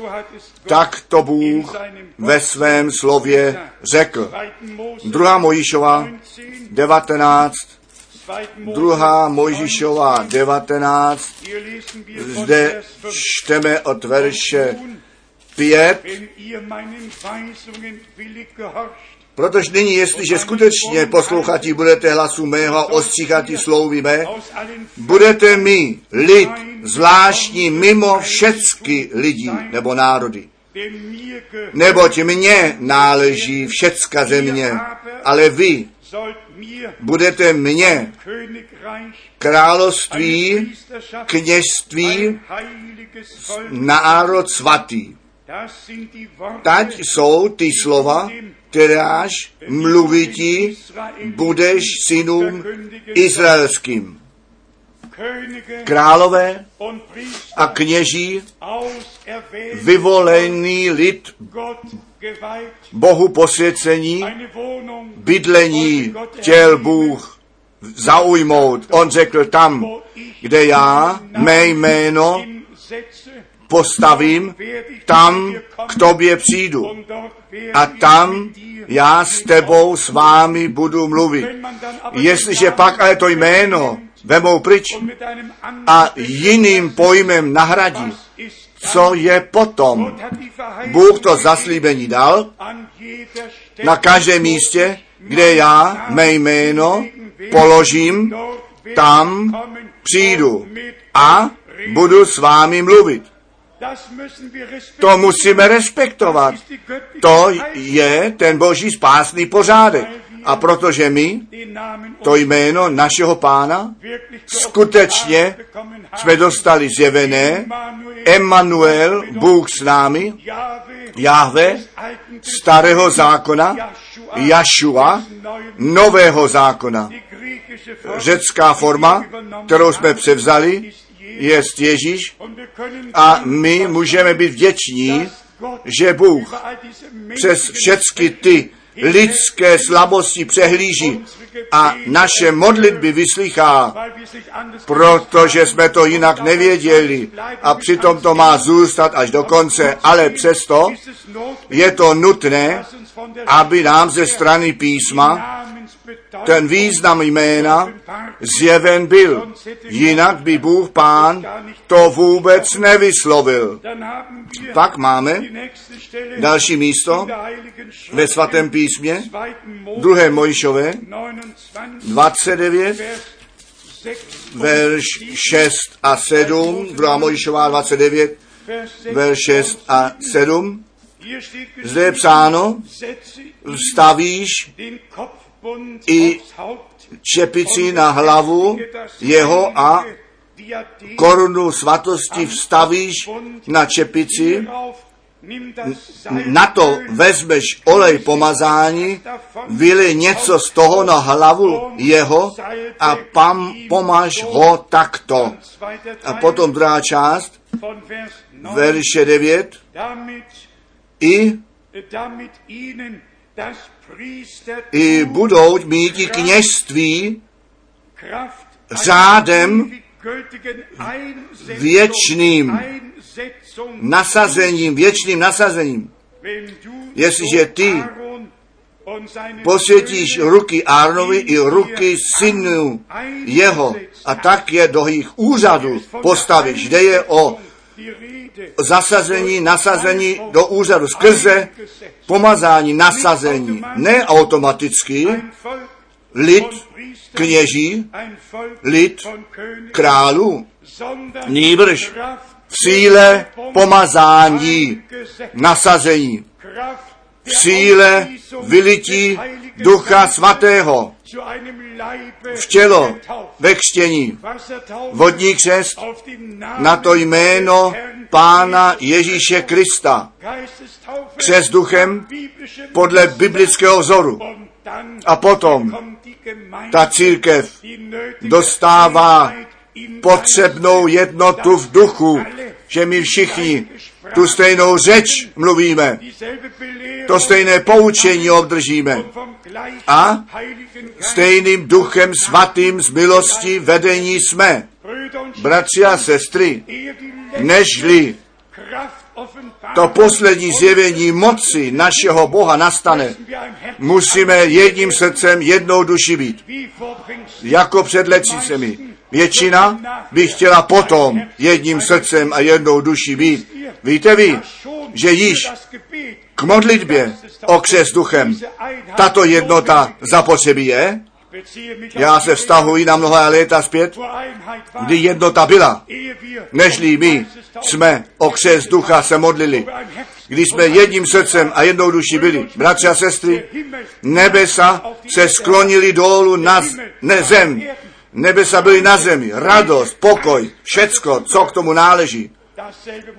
tak to Bůh ve svém slově řekl. 2. Mose Druhá Mojišova 19, 19, 2. Mose druhá Mojžišova 19, Hier lesen wir von zde Vers 5. čteme od verše Nun, 5, protože nyní, jestliže skutečně poslouchatí budete hlasu mého a ostříchatí slovy mé, budete mi lid zvláštní mimo všecky lidi nebo národy. Neboť mně náleží všecka země, ale vy budete mně království, kněžství, národ svatý. Tať jsou ty slova, kteráž mluví ti, budeš synům izraelským. Králové a kněží, vyvolený lid, Bohu posvěcení, bydlení chtěl Bůh zaujmout. On řekl tam, kde já mé jméno postavím, tam k tobě přijdu. A tam já s tebou, s vámi budu mluvit. Jestliže pak ale to jméno vemou pryč a jiným pojmem nahradí, co je potom? Bůh to zaslíbení dal na každém místě, kde já mé jméno položím, tam přijdu a budu s vámi mluvit. To musíme respektovat. To je ten boží spásný pořádek. A protože my to jméno našeho pána skutečně jsme dostali zjevené, Emmanuel, Bůh s námi, Jahve, starého zákona, Jašua, nového zákona. Řecká forma, kterou jsme převzali, je Ježíš a my můžeme být vděční, že Bůh přes všechny ty lidské slabosti přehlíží a naše modlitby vyslychá, protože jsme to jinak nevěděli a přitom to má zůstat až do konce, ale přesto je to nutné, aby nám ze strany písma ten význam jména zjeven byl. Jinak by Bůh Pán to vůbec nevyslovil. Pak máme další místo ve svatém písmě, 2. Mose 2. Mojšové, 29, 29, Vers 6 verš 6 a 7, 2. Mojšová 29, Vers 6. verš 6 a 7. Hier steht Zde je psáno, setze stavíš den Kopfbund i čepici na hlavu jeho a korunu svatosti vstavíš na čepici, na to vezmeš olej pomazání, vylej něco z toho na hlavu jeho a pam, pomaž ho takto. A potom druhá část, von Vers 9, verše 9, damit, i, i budou mít kněžství řádem věčným nasazením, věčným nasazením. Jestliže ty posvětíš ruky Árnovi i ruky synů jeho a tak je do jejich úřadu postavíš. Jde je o zasazení, nasazení do úřadu skrze pomazání, nasazení. Ne automaticky. Lid kněží, lid sondern nýbrž v síle pomazání nasazení. V síle vylití Ducha Svatého v tělo ve křtění. Vodní křest na to jméno Pána Ježíše Krista. Křest duchem podle biblického vzoru. A potom ta církev dostává potřebnou jednotu v duchu, že my všichni tu stejnou řeč mluvíme, to stejné poučení obdržíme a stejným duchem svatým z milosti vedení jsme, bratři a sestry, nežli to poslední zjevení moci našeho Boha nastane, musíme jedním srdcem jednou duši být. Jako před lecicemi. Většina by chtěla potom jedním srdcem a jednou duší být. Víte vy, že již k modlitbě o křes duchem tato jednota zapotřebí je? Já se vztahuji na mnoha léta zpět, kdy jednota byla, nežli my jsme o křes ducha se modlili. Když jsme jedním srdcem a jednou duší byli, bratři a sestry, nebesa se sklonili dolů na ne zem. Nebesa byly na zemi, radost, pokoj, všecko, co k tomu náleží.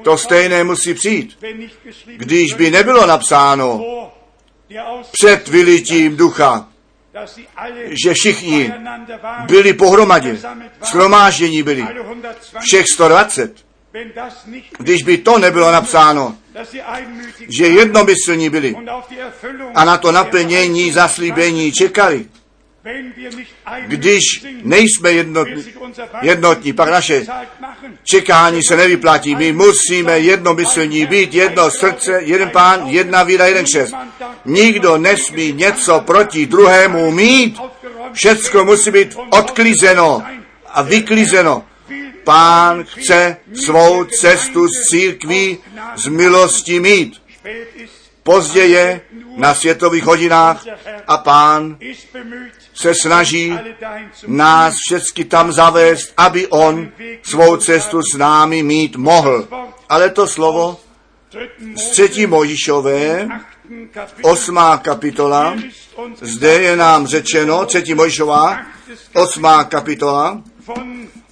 To stejné musí přijít. Když by nebylo napsáno před vylitím ducha, že všichni byli pohromadě, schromáždění byli, všech 120. Když by to nebylo napsáno, že jednomyslní byli a na to naplnění zaslíbení čekali, když nejsme jednotní, jednotní, pak naše čekání se nevyplatí. My musíme jednomyslní být, jedno srdce, jeden pán, jedna víra, jeden čest. Nikdo nesmí něco proti druhému mít. Všecko musí být odklizeno a vyklizeno. Pán chce svou cestu z církví z milosti mít. Pozdě je na světových hodinách a pán se snaží nás všechny tam zavést, aby on svou cestu s námi mít mohl. Ale to slovo z třetí Mojišové, osmá kapitola, zde je nám řečeno, třetí Mojišová, osmá kapitola,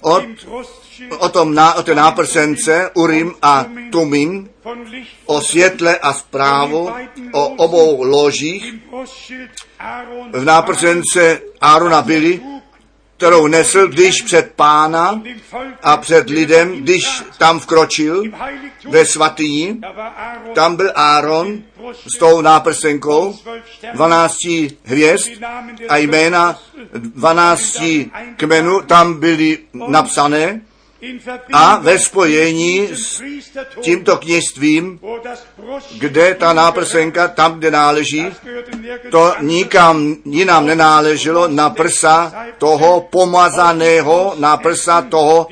od, o, tom, o té náprsence Urim a Tumim, o světle a zprávu, o obou ložích, v náprsence Árona byli, kterou nesl, když před pána a před lidem, když tam vkročil ve svatyni, tam byl Áron s tou náprsenkou, 12 hvězd a jména 12 kmenů tam byly napsané a ve spojení s tímto kněžstvím, kde ta náprsenka, tam, kde náleží, to nikam jinam nenáleželo na prsa toho pomazaného, na prsa toho,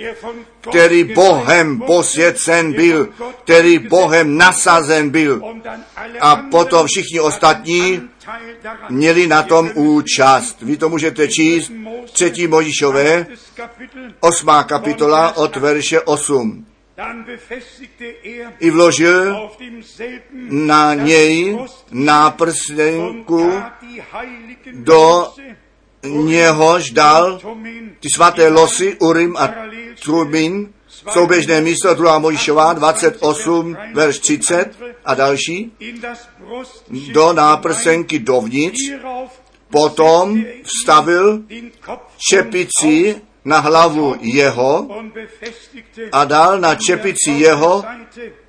který Bohem posvěcen byl, který Bohem nasazen byl. A potom všichni ostatní měli na tom účast. Vy to můžete číst, třetí Možišové, osmá kapitola od verše 8. I vložil na něj náprstenku do něhož dal ty svaté losy Urim a Trubin, souběžné místo 2. Mojišová 28, verš 30 a další, do náprsenky dovnitř, potom vstavil čepici na hlavu jeho a dal na čepici jeho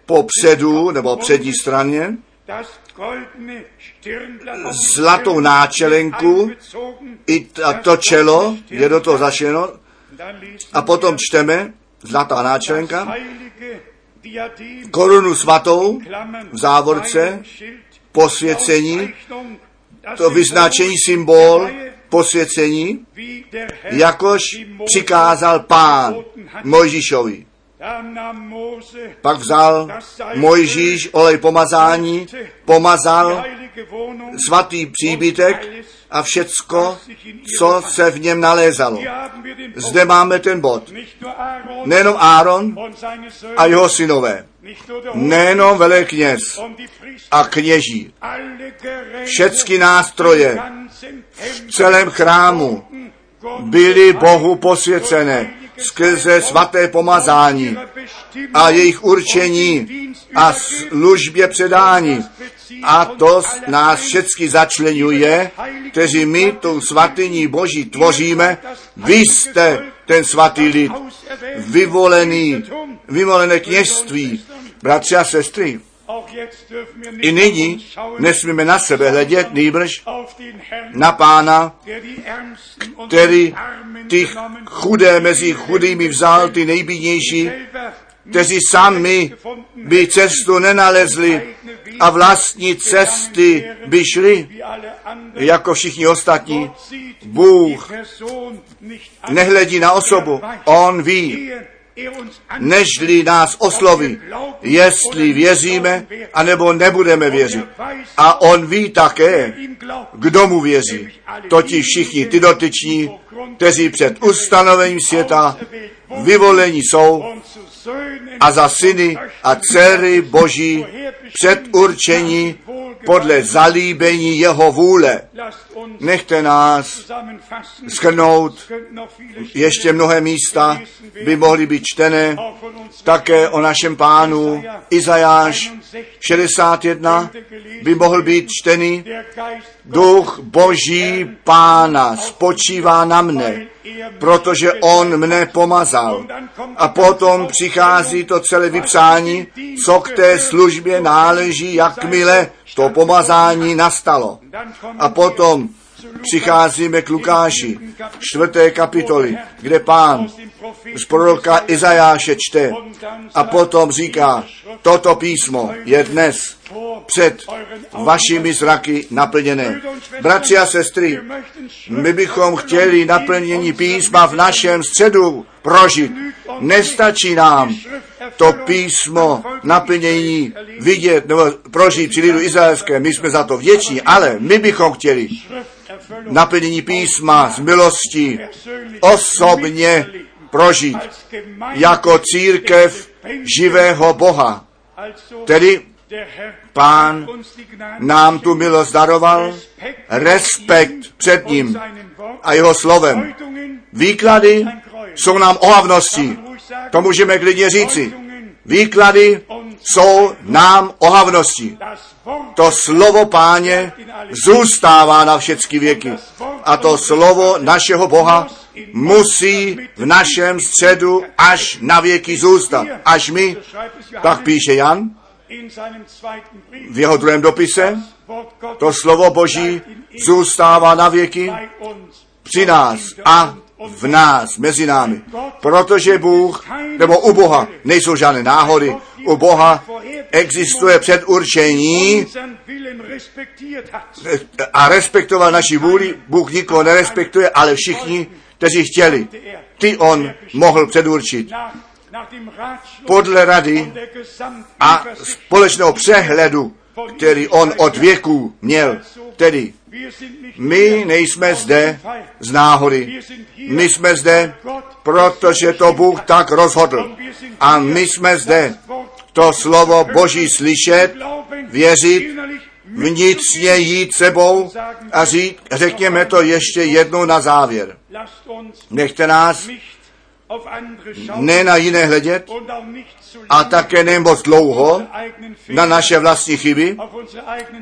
po předu nebo přední straně zlatou náčelenku, i to čelo je do toho zašeno, a potom čteme, zlatá náčelenka, korunu svatou v závorce, posvěcení, to vyznačení symbol posvěcení, jakož přikázal pán Mojžíšovi. Pak vzal Mojžíš olej pomazání, pomazal svatý příbytek a všecko, co se v něm nalézalo. Zde máme ten bod. Nejenom Áron a jeho synové. nejenom velekněz a kněží, všechny nástroje v celém chrámu byly Bohu posvěcené skrze svaté pomazání a jejich určení a službě předání. A to nás všechny začlenuje, kteří my tu svatyní Boží tvoříme. Vy jste ten svatý lid, vyvolený, vyvolené kněžství, bratři a sestry. I nyní nesmíme na sebe hledět, nýbrž na pána, který ty chudé mezi chudými vzal, ty nejbídnější, kteří sami by cestu nenalezli a vlastní cesty by šli, jako všichni ostatní. Bůh nehledí na osobu, On ví, nežli nás osloví, jestli věříme, anebo nebudeme věřit. A on ví také, kdo mu věří. Totiž všichni ty dotyční, kteří před ustanovením světa vyvolení jsou a za syny a dcery Boží předurčení podle zalíbení jeho vůle. Nechte nás schrnout, ještě mnohé místa by mohly být čtené, také o našem pánu Izajáš 61 by mohl být čtený. Duch Boží pána spočívá na mne, protože on mne pomazal. A potom přichází to celé vypsání, co k té službě náleží, jakmile to pomazání nastalo. A potom přicházíme k Lukáši, čtvrté kapitoly, kde pán z proroka Izajáše čte a potom říká, toto písmo je dnes před vašimi zraky naplněné. Bratři a sestry, my bychom chtěli naplnění písma v našem středu prožít. Nestačí nám to písmo naplnění vidět nebo prožít při lidu izraelské. My jsme za to vděční, ale my bychom chtěli naplnění písma z milosti osobně prožít jako církev živého Boha. Tedy pán nám tu milost daroval, respekt před ním a jeho slovem. Výklady jsou nám ohavností. To můžeme klidně říci. Výklady jsou nám ohavností. To slovo páně zůstává na všechny věky. A to slovo našeho Boha musí v našem středu až na věky zůstat. Až my, tak píše Jan v jeho druhém dopise, to slovo Boží zůstává na věky při nás a v nás, mezi námi. Protože Bůh, nebo u Boha nejsou žádné náhody, u Boha existuje předurčení a respektoval naši vůli. Bůh nikoho nerespektuje, ale všichni, kteří chtěli, ty on mohl předurčit. Podle rady a společného přehledu, který on od věků měl, tedy my nejsme zde z náhody. My jsme zde, protože to Bůh tak rozhodl. A my jsme zde to slovo Boží slyšet, věřit, vnitřně jít sebou a říct, řekněme to ještě jednou na závěr. Nechte nás ne na jiné hledět a také ne moc dlouho na naše vlastní chyby,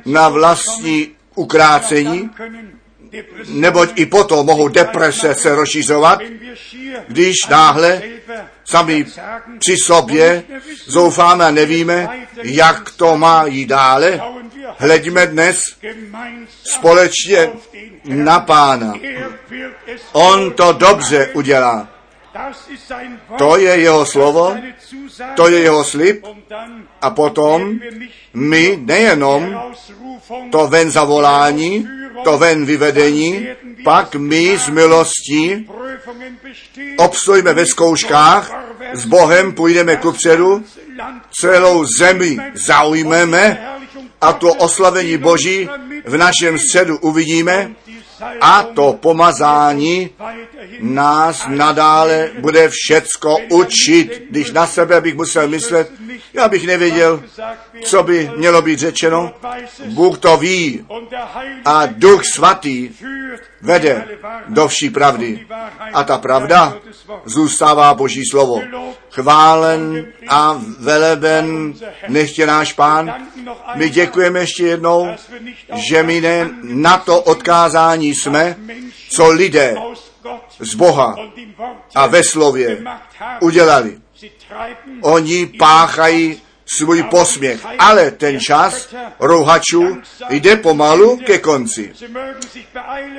na vlastní ukrácení, neboť i potom mohou deprese se rozšiřovat, když náhle sami při sobě zoufáme a nevíme, jak to má jít dále. Hleďme dnes společně na pána. On to dobře udělá. To je jeho slovo, to je jeho slib a potom my nejenom to ven zavolání, to ven vyvedení, pak my z milostí obstojíme ve zkouškách, s Bohem půjdeme kupředu, celou zemi zaujmeme a to oslavení Boží v našem středu uvidíme A to pomazání nás nadále bude všecko učit. Když na sebe bych musel myslet, já bych nevěděl, co by mělo být řečeno. Bůh to ví a Duch Svatý vede do vší pravdy. A ta pravda zůstává Boží slovo. Chválen a veleben nechtě náš pán. My děkujeme ještě jednou, že my ne na to odkázání jsme, co lidé z Boha a ve slově udělali. Oni páchají svůj posměch, ale ten čas rouhačů jde pomalu ke konci.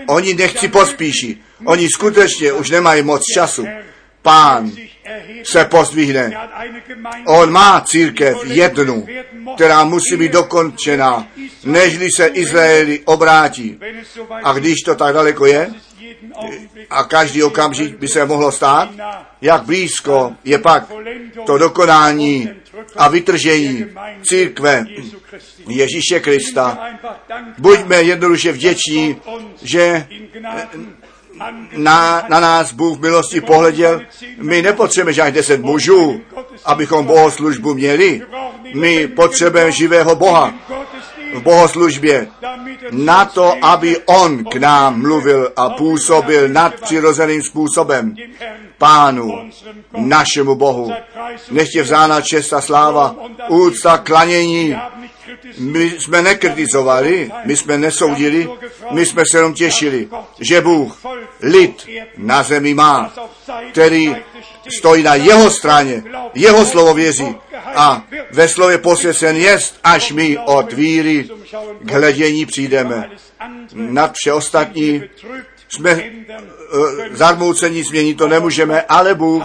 Oni nechci pospíší, oni skutečně už nemají moc času. Pán se pozdvihne. On má církev jednu, která musí být dokončená, nežli se Izraeli obrátí. A když to tak daleko je, a každý okamžik by se mohlo stát, jak blízko je pak to dokonání a vytržení církve Ježíše Krista. Buďme jednoduše vděční, že na, na nás Bůh v milosti pohleděl. My nepotřebujeme žádných deset mužů, abychom bohoslužbu měli. My potřebujeme živého Boha v bohoslužbě na to, aby On k nám mluvil a působil nadpřirozeným způsobem. Pánu, našemu Bohu. Nechtě vzána čest a sláva, úcta, klanění. My jsme nekritizovali, my jsme nesoudili, my jsme se jenom těšili, že Bůh lid na zemi má, který stojí na jeho straně, jeho slovo věří a ve slově posvěcen jest, až my od víry k hledění přijdeme. Nad vše ostatní jsme uh, zarmoucení, změnit to nemůžeme, ale Bůh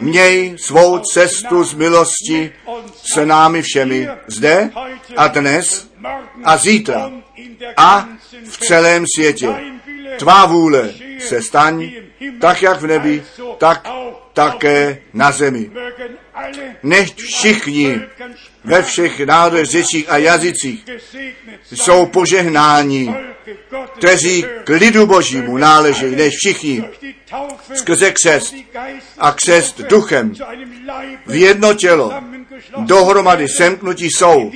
měj svou cestu z milosti se námi všemi zde a dnes a zítra a v celém světě. Tvá vůle se staň tak, jak v nebi, tak také na zemi. Nechť všichni ve všech národech, řečích a jazycích jsou požehnáni, kteří k lidu božímu náležejí, než všichni skrze křest a křest duchem v jedno tělo dohromady semknutí jsou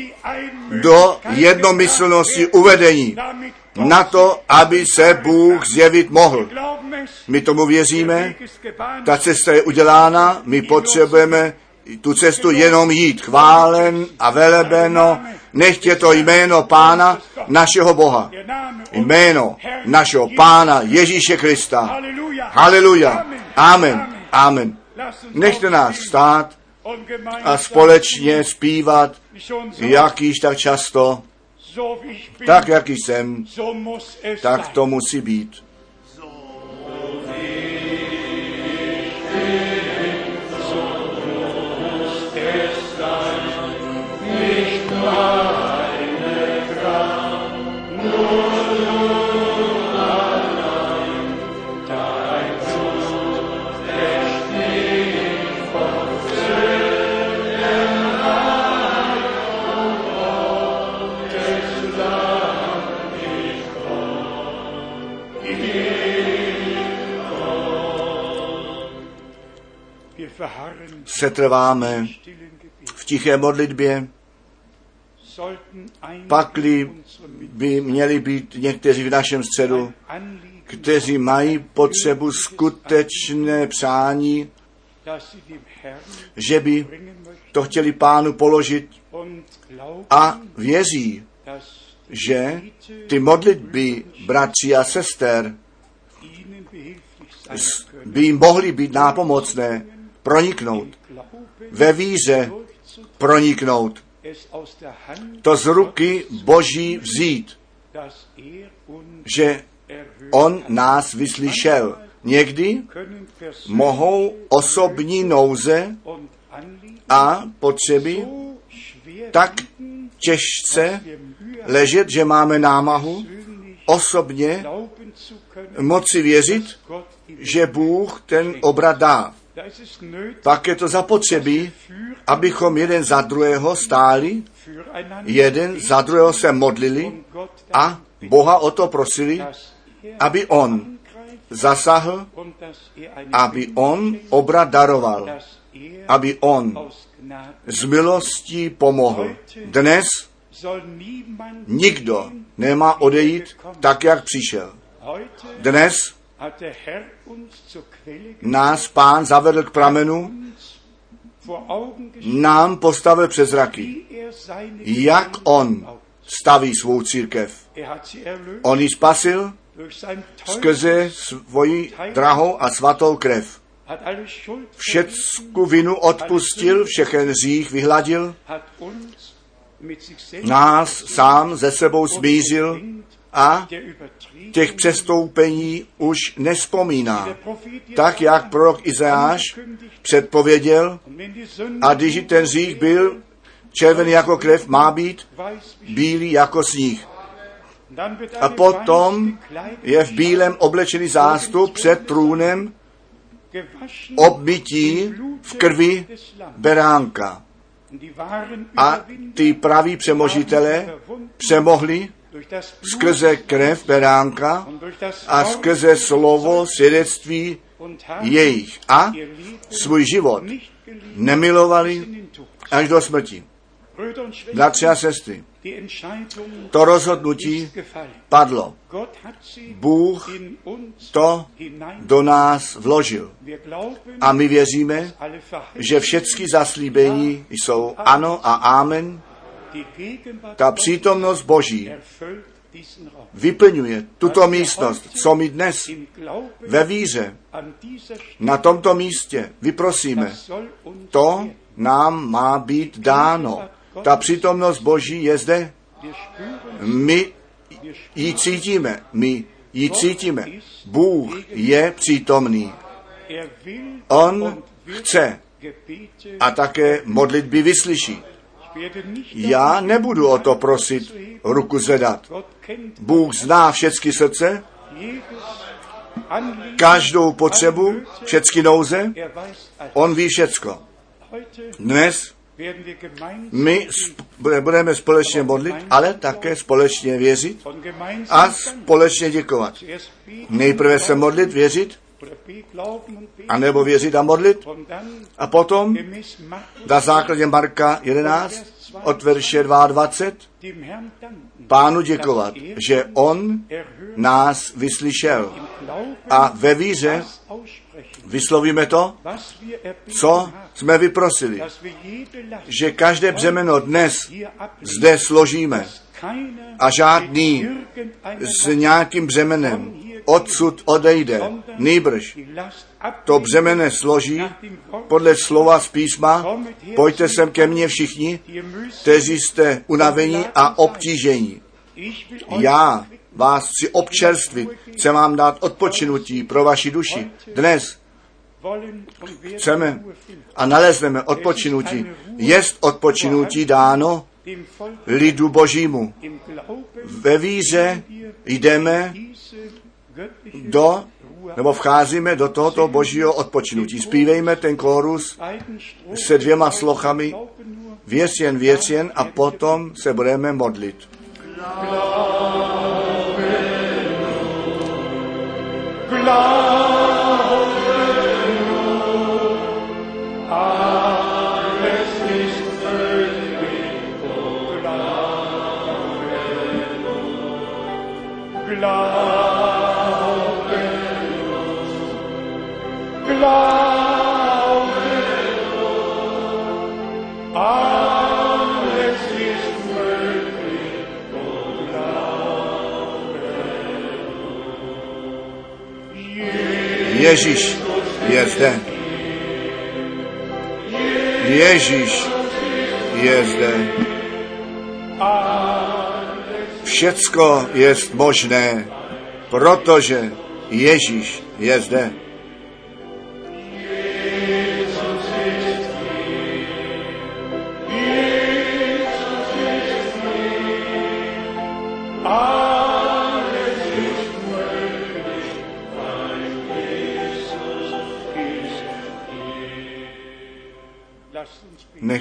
do jednomyslnosti uvedení na to, aby se Bůh zjevit mohl. My tomu věříme, ta cesta je udělána, my potřebujeme tu cestu jenom jít. Chválen a velebeno, nechtě to jméno Pána, našeho Boha. Jméno našeho Pána Ježíše Krista. Haleluja. Amen. Amen. Nechte nás stát a společně zpívat, jak již tak často, tak jak jsem, tak to musí být. Setrváme v tiché modlitbě, pakli by měli být někteří v našem středu, kteří mají potřebu skutečné přání, že by to chtěli pánu položit a věří, že ty modlitby bratří a sester by jim mohly být nápomocné proniknout, ve víře proniknout, to z ruky Boží vzít, že On nás vyslyšel. Někdy mohou osobní nouze a potřeby tak těžce ležet, že máme námahu osobně moci věřit, že Bůh ten obrat dá pak je to zapotřebí, abychom jeden za druhého stáli, jeden za druhého se modlili a Boha o to prosili, aby on zasahl, aby on obrat daroval, aby on z milostí pomohl. Dnes nikdo nemá odejít tak, jak přišel. Dnes nás pán zavedl k pramenu, nám postavil přes zraky, er jak on staví svou církev. Er On ji spasil skrze svoji drahou a svatou krev. Všecku vinu odpustil, všechen hřích vyhladil, nás sám ze sebou smířil a těch přestoupení už nespomíná. Tak, jak prorok Izajáš předpověděl, a když ten hřích byl červený jako krev, má být bílý jako sníh. A potom je v bílém oblečený zástup před trůnem obmytí v krvi beránka. A ty praví přemožitelé přemohli skrze krev beránka a skrze slovo svědectví jejich a svůj život nemilovali až do smrti. Bratři a sestry, to rozhodnutí padlo. Bůh to do nás vložil. A my věříme, že všechny zaslíbení jsou ano a amen. Ta přítomnost Boží vyplňuje tuto místnost, co my dnes ve víře na tomto místě vyprosíme. To nám má být dáno. Ta přítomnost Boží je zde. My ji cítíme. My ji cítíme. Bůh je přítomný. On chce a také modlitby vyslyší. Já nebudu o to prosit, ruku zvedat. Bůh zná všechny srdce, každou potřebu, všechny nouze. On ví všecko. Dnes my sp- budeme společně modlit, ale také společně věřit a společně děkovat. Nejprve se modlit, věřit, beten anebo věřit a modlit. A potom na základě Marka 11 od verše 22 dem Herrn danken, pánu děkovat, že on nás vyslyšel. A ve víře vyslovíme to, co jsme vyprosili. Že každé břemeno dnes zde složíme a žádný s nějakým břemenem odsud odejde. Nýbrž to břemene složí podle slova z písma. Pojďte sem ke mně všichni, kteří jste unavení a obtížení. Já vás chci občerstvit, chci vám dát odpočinutí pro vaši duši. Dnes chceme a nalezneme odpočinutí. Jest odpočinutí dáno lidu božímu. Ve víře jdeme do, nebo vcházíme do tohoto božího odpočinutí. Zpívejme ten Strophen se dvěma slochami, věř jen, věř jen a potom se budeme modlit. alles Ježíš je zde. Ježíš je zde. Všecko je možné, protože Ježíš je zde.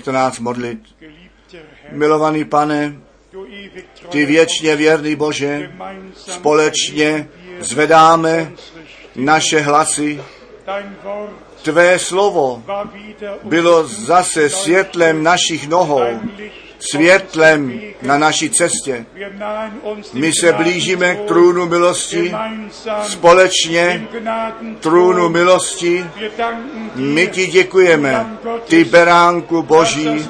Nechte nás modlit. Milovaný pane, ty věčně věrný Bože, společně zvedáme naše hlasy. Tvé slovo bylo zase světlem našich nohou. Světlem na naší cestě. My se blížíme k trůnu milosti, společně trůnu milosti. My ti děkujeme, ty beránku Boží,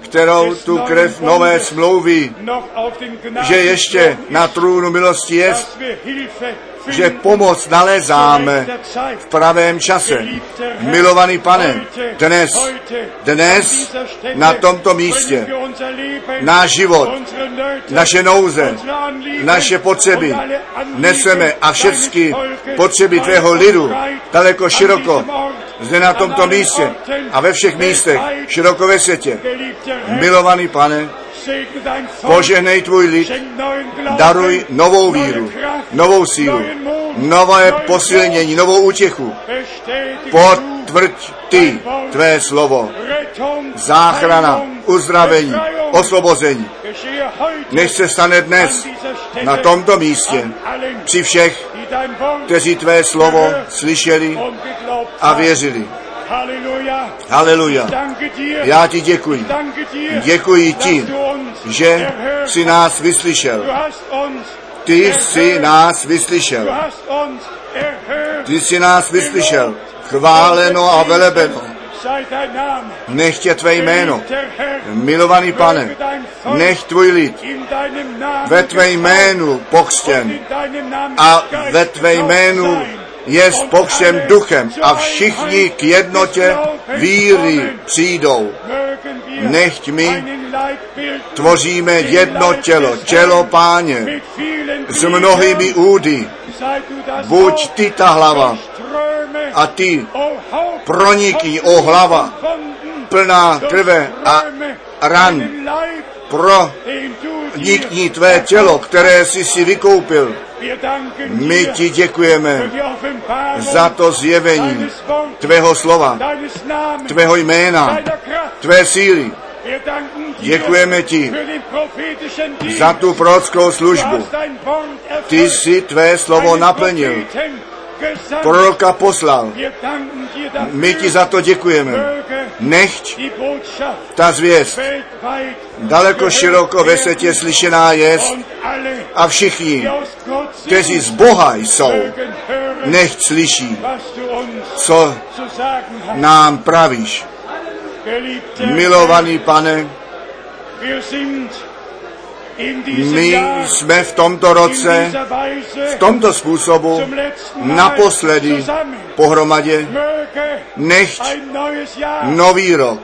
kterou tu krev nové smlouvy, že ještě na trůnu milosti je, dass wir Hilfe že pomoc Zeit. v pravém čase. Milovaný pane, dnes, dnes na tomto místě náš život, naše nouze, naše potřeby neseme a všechny potřeby tvého lidu daleko široko zde na tomto místě a ve všech místech široko ve světě. Milovaný pane, požehnej tvůj lid, daruj novou víru, novou sílu, nové posilnění, novou útěchu. Potvrď ty tvé slovo, záchrana, uzdravení, osvobození. Než se stane an dnes na tomto místě při všech, kteří tvé slovo slyšeli a věřili. Haleluja. Já ti děkuji. Děkuji ti, že jsi nás vyslyšel. Ty jsi nás vyslyšel. Ty jsi nás vyslyšel. Chváleno a velebeno. Sei dein Name. Nech tě tvé jméno. Milovaný pane, nech tvůj lid ve tvé jménu pokřtěn a ve tvé jménu. Je alle duchem a všichni k jednotě víry přijdou. Nechť my Tvoříme jedno tělo, tělo páně, s mnohými údy. Buď ty ta hlava a ty pronikni, o hlava, plná krve a ran. Pro nikni tvé tělo, které jsi si vykoupil. My ti děkujeme za to zjevení tvého slova, tvého jména, tvé síly. Děkujeme ti za tu prorockou službu. Ty jsi tvé slovo naplnil. Proroka poslal. My ti za to děkujeme. Nechť ta zvěst daleko široko ve světě slyšená je a všichni, kteří z Boha jsou, nechť slyší, co nám pravíš. Milovaný pane, my jsme v tomto roce v tomto způsobu naposledy pohromadě, nechť nový rok,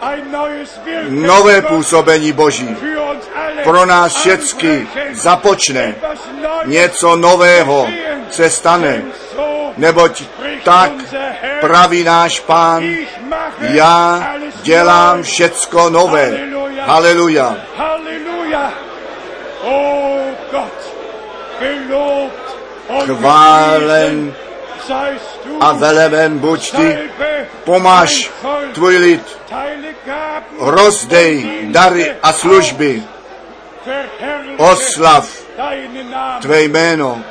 nové působení Boží. pro nás všecky započne. Něco nového se stane, neboť tak praví náš pán, já dělám všecko nové. Halleluja. Haleluja. Chválen seist du. a veleben buď ty, pomáš tvůj lid, rozdej dary a služby, oslav tvé jméno,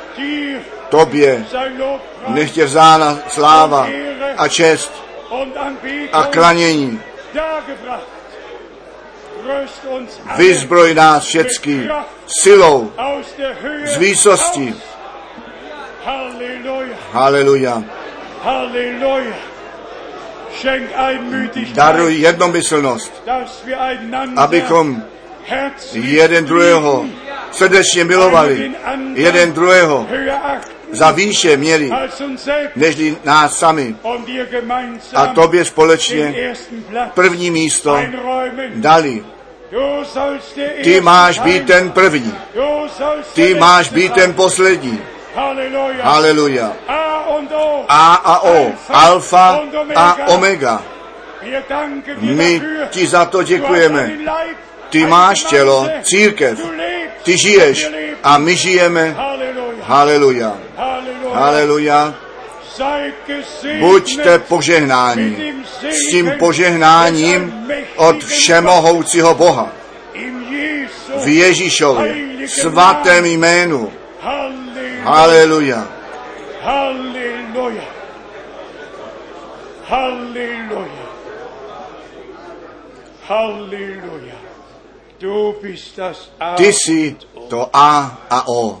tobě, nech tě vzána sláva a čest a klanění. Vyzbroj nás všecky silou z výsosti. Haleluja. Einmütig, Daruj jednomyslnost, abychom jeden druhého srdečně milovali, jeden druhého za výše měli, nežli nás sami. A tobě společně první místo dali. Ty máš být ten první, ty máš být ten poslední. Haleluja. A. A O, alfa a omega. My ti za to děkujeme. Ty máš tělo, církev, ty žiješ a my žijeme. Halleluja. Haleluja. Halleluja. Haleluja. Buďte požehnáni s tím požehnáním od všemohoucího Boha. V Ježíšově svatém jménu. Halleluja. Haleluja. Halleluja. Halleluja. Ty jsi to A a O.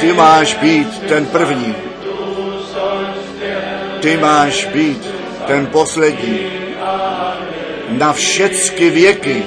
Ty máš být ten první. Ty máš být ten poslední. Na všecky věky.